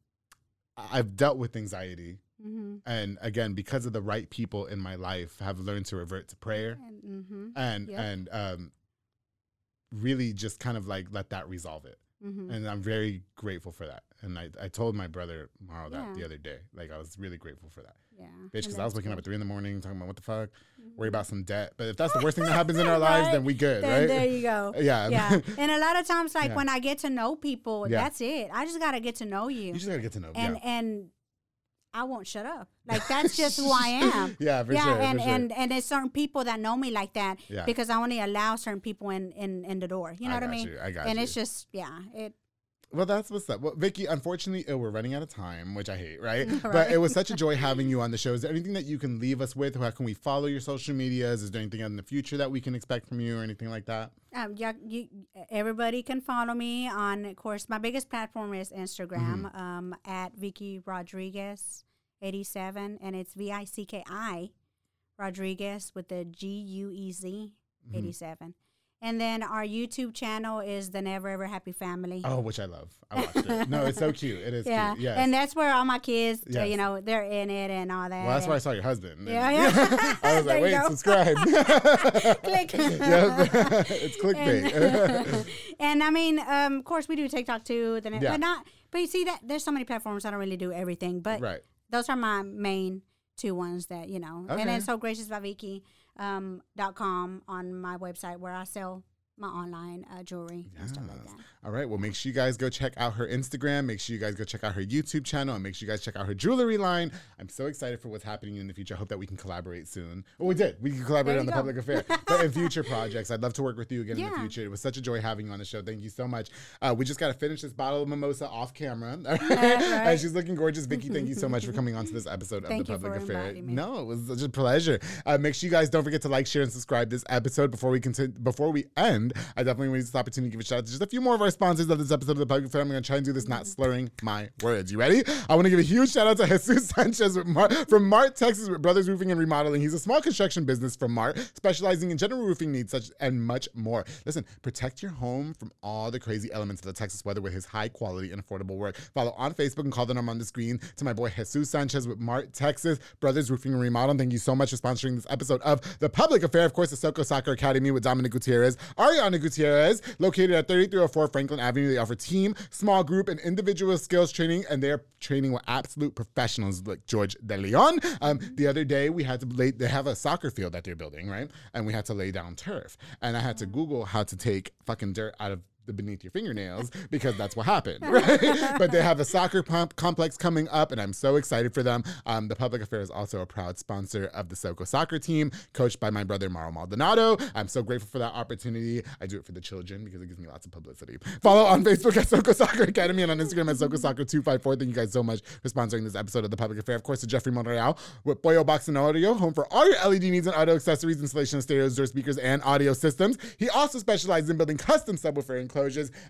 I've dealt with anxiety,
Mm-hmm.
and again because of the right people in my life, have learned to revert to prayer
Mm-hmm.
and
Yep.
and um really just kind of like let that resolve it.
Mm-hmm.
And I'm very grateful for that. And I, I told my brother Mauro that
Yeah.
the other day. Like I was really grateful for that.
Yeah.
Bitch, because I was waking up at three in the morning talking about what the fuck, worry about some debt. But if that's the worst thing that happens in our lives,
Right?
then we good,
Then
right?
There you go.
Yeah.
Yeah. And a lot of times, like
Yeah.
when I get to know people,
Yeah.
that's it. I just got to get to know you.
You just gotta get to know.
and, and I won't shut up. Like that's just who I am.
Yeah, for
yeah,
sure,
and,
sure.
and and there's certain people that know me like that
Yeah.
because I only allow certain people in in, in the door. You know
I
what I
got
mean?
you, I got
and
you.
it's just yeah, it
Well, that's what's up. Well, Vicki, unfortunately, uh, we're running out of time, which I hate, right? But it was such a joy having you on the show. Is there anything that you can leave us with? How can we follow your social medias? Is there anything in the future that we can expect from you or anything like that?
um, yeah, you, everybody can follow me on. Of course, my biggest platform is Instagram
Mm-hmm.
um, at Vicki Rodriguez eighty seven, and it's V I C K I Rodriguez with the G U E Z
Mm-hmm.
And then our YouTube channel is the Never Ever Happy Family.
Oh, which I love. I watched it. No, it's so cute. It is
yeah,
cute. Yes.
and that's where all my kids,
Yes.
you know, they're in it and all that.
well, that's why I saw your husband.
Yeah, yeah.
I was like, wait, subscribe.
Click.
Yep. it's clickbait.
and, and I mean, um, of course, we do TikTok too. Then,
Yeah.
but not. But you see that there's so many platforms. I don't really do everything, but
right.
those are my main two ones that you know.
Okay.
And then so gracious by Vicki um, dot com on my website where I sell my online uh, jewelry and stuff like that.
All right. Well, make sure you guys go check out her Instagram. Make sure you guys go check out her YouTube channel, and make sure you guys check out her jewelry line. I'm so excited for what's happening in the future. I hope that we can collaborate soon. Well, we did. We can collaborate on the
go.
public affair, but in future projects, I'd love to work with you again in the future. It was such a joy having you on the show. Thank you so much. Uh, we just got to finish this bottle of mimosa off camera. All right. And she's looking gorgeous. Vicki, thank you so much for coming on to this episode of
Thank
the public affair. No, it was such a pleasure. Uh, make sure you guys don't forget to like, share, and subscribe this episode before we continue. Before we end, I definitely want to use this opportunity to give a shout out to just a few more of our sponsors of this episode of the Public Affair. I'm going to try and do this not slurring my words. You ready? I want to give a huge shout out to Jesus Sanchez Mar- from Mart, Texas, with Brothers Roofing and Remodeling. He's a small construction business from Mart, specializing in general roofing needs such and much more. Listen, protect your home from all the crazy elements of the Texas weather with his high quality and affordable work. Follow on Facebook and call the number on the screen to my boy Jesus Sanchez with Mart, Texas, Brothers Roofing and Remodeling. Thank you so much for sponsoring this episode of The Public Affair. Of course, the Soco Soccer Academy with Dominic Gutierrez, Ariana Gutierrez, located at 3304 Franklin Avenue. They offer team, small group, and individual skills training, and they're training with absolute professionals like George De Leon. Um, the other day, we had to lay, they have a soccer field that they're building, right? And we had to lay down turf. And I had to Google how to take fucking dirt out of the beneath your fingernails because that's what happened, right? but they have a soccer pump complex coming up, and I'm so excited for them. Um, the Public Affair is also a proud sponsor of the Soco soccer team, coached by my brother Mauro Maldonado. I'm so grateful for that opportunity. I do it for the children because it gives me lots of publicity. Follow on Facebook at Soco Soccer Academy and on Instagram at Soco Soccer 254. Thank you guys so much for sponsoring this episode of the Public Affair. Of course, to Jeffrey Monreal with Boyo Box and Audio, home for all your LED needs and audio accessories, installation of stereos, door speakers, and audio systems. He also specializes in building custom subwoofer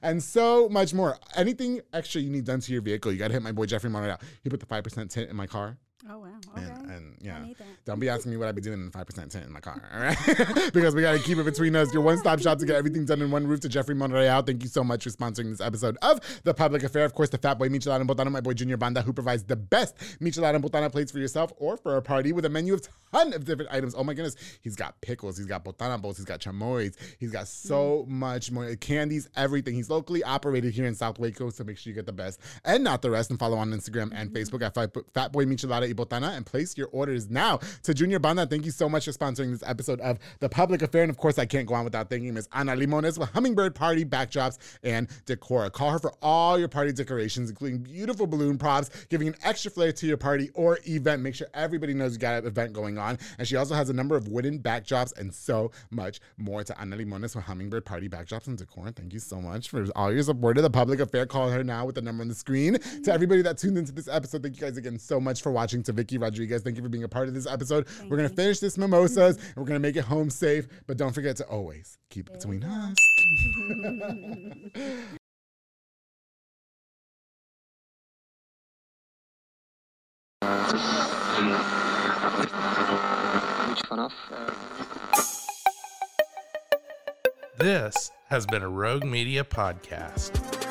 and so much more. Anything extra you need done to your vehicle, you got to hit my boy Jeffrey Monreal. He put the 5% tint in my car.
Oh wow. Okay.
And, and yeah, don't be asking me what I'd be doing in five percent tent in my car, all right? because we got to keep it between us. Your one-stop shop to get everything done in one roof. To Jeffrey Monreal, thank you so much for sponsoring this episode of the Public Affair. Of course, the Fat Boy Michelada and Botana, my boy Junior Banda, who provides the best Michelada and Botana plates for yourself or for a party with a menu of ton of different items. Oh my goodness, he's got pickles, he's got botana bowls, he's got chamoys, he's got so much more candies, everything. He's locally operated here in South Waco, so make sure you get the best and not the rest. And follow on Instagram and Facebook at Fat- Boy Michelada Botana and place your orders now. To Junior Banda, thank you so much for sponsoring this episode of The Public Affair. And of course, I can't go on without thanking Miss Ana Limones with Hummingbird Party backdrops and decor. Call her for all your party decorations, including beautiful balloon props, giving an extra flair to your party or event. Make sure everybody knows you got an event going on. And she also has a number of wooden backdrops and so much more to Ana Limones with Hummingbird Party backdrops and decor. Thank you so much for all your support of The Public Affair. Call her now with the number on the screen. To everybody that tuned into this episode, thank you guys again so much for watching. To Vicki Rodriguez, thank you for being a part of this episode. we're going to finish this mimosas and we're going to make it home safe. But don't forget to always keep it between us.
This has been a Rogue Media podcast.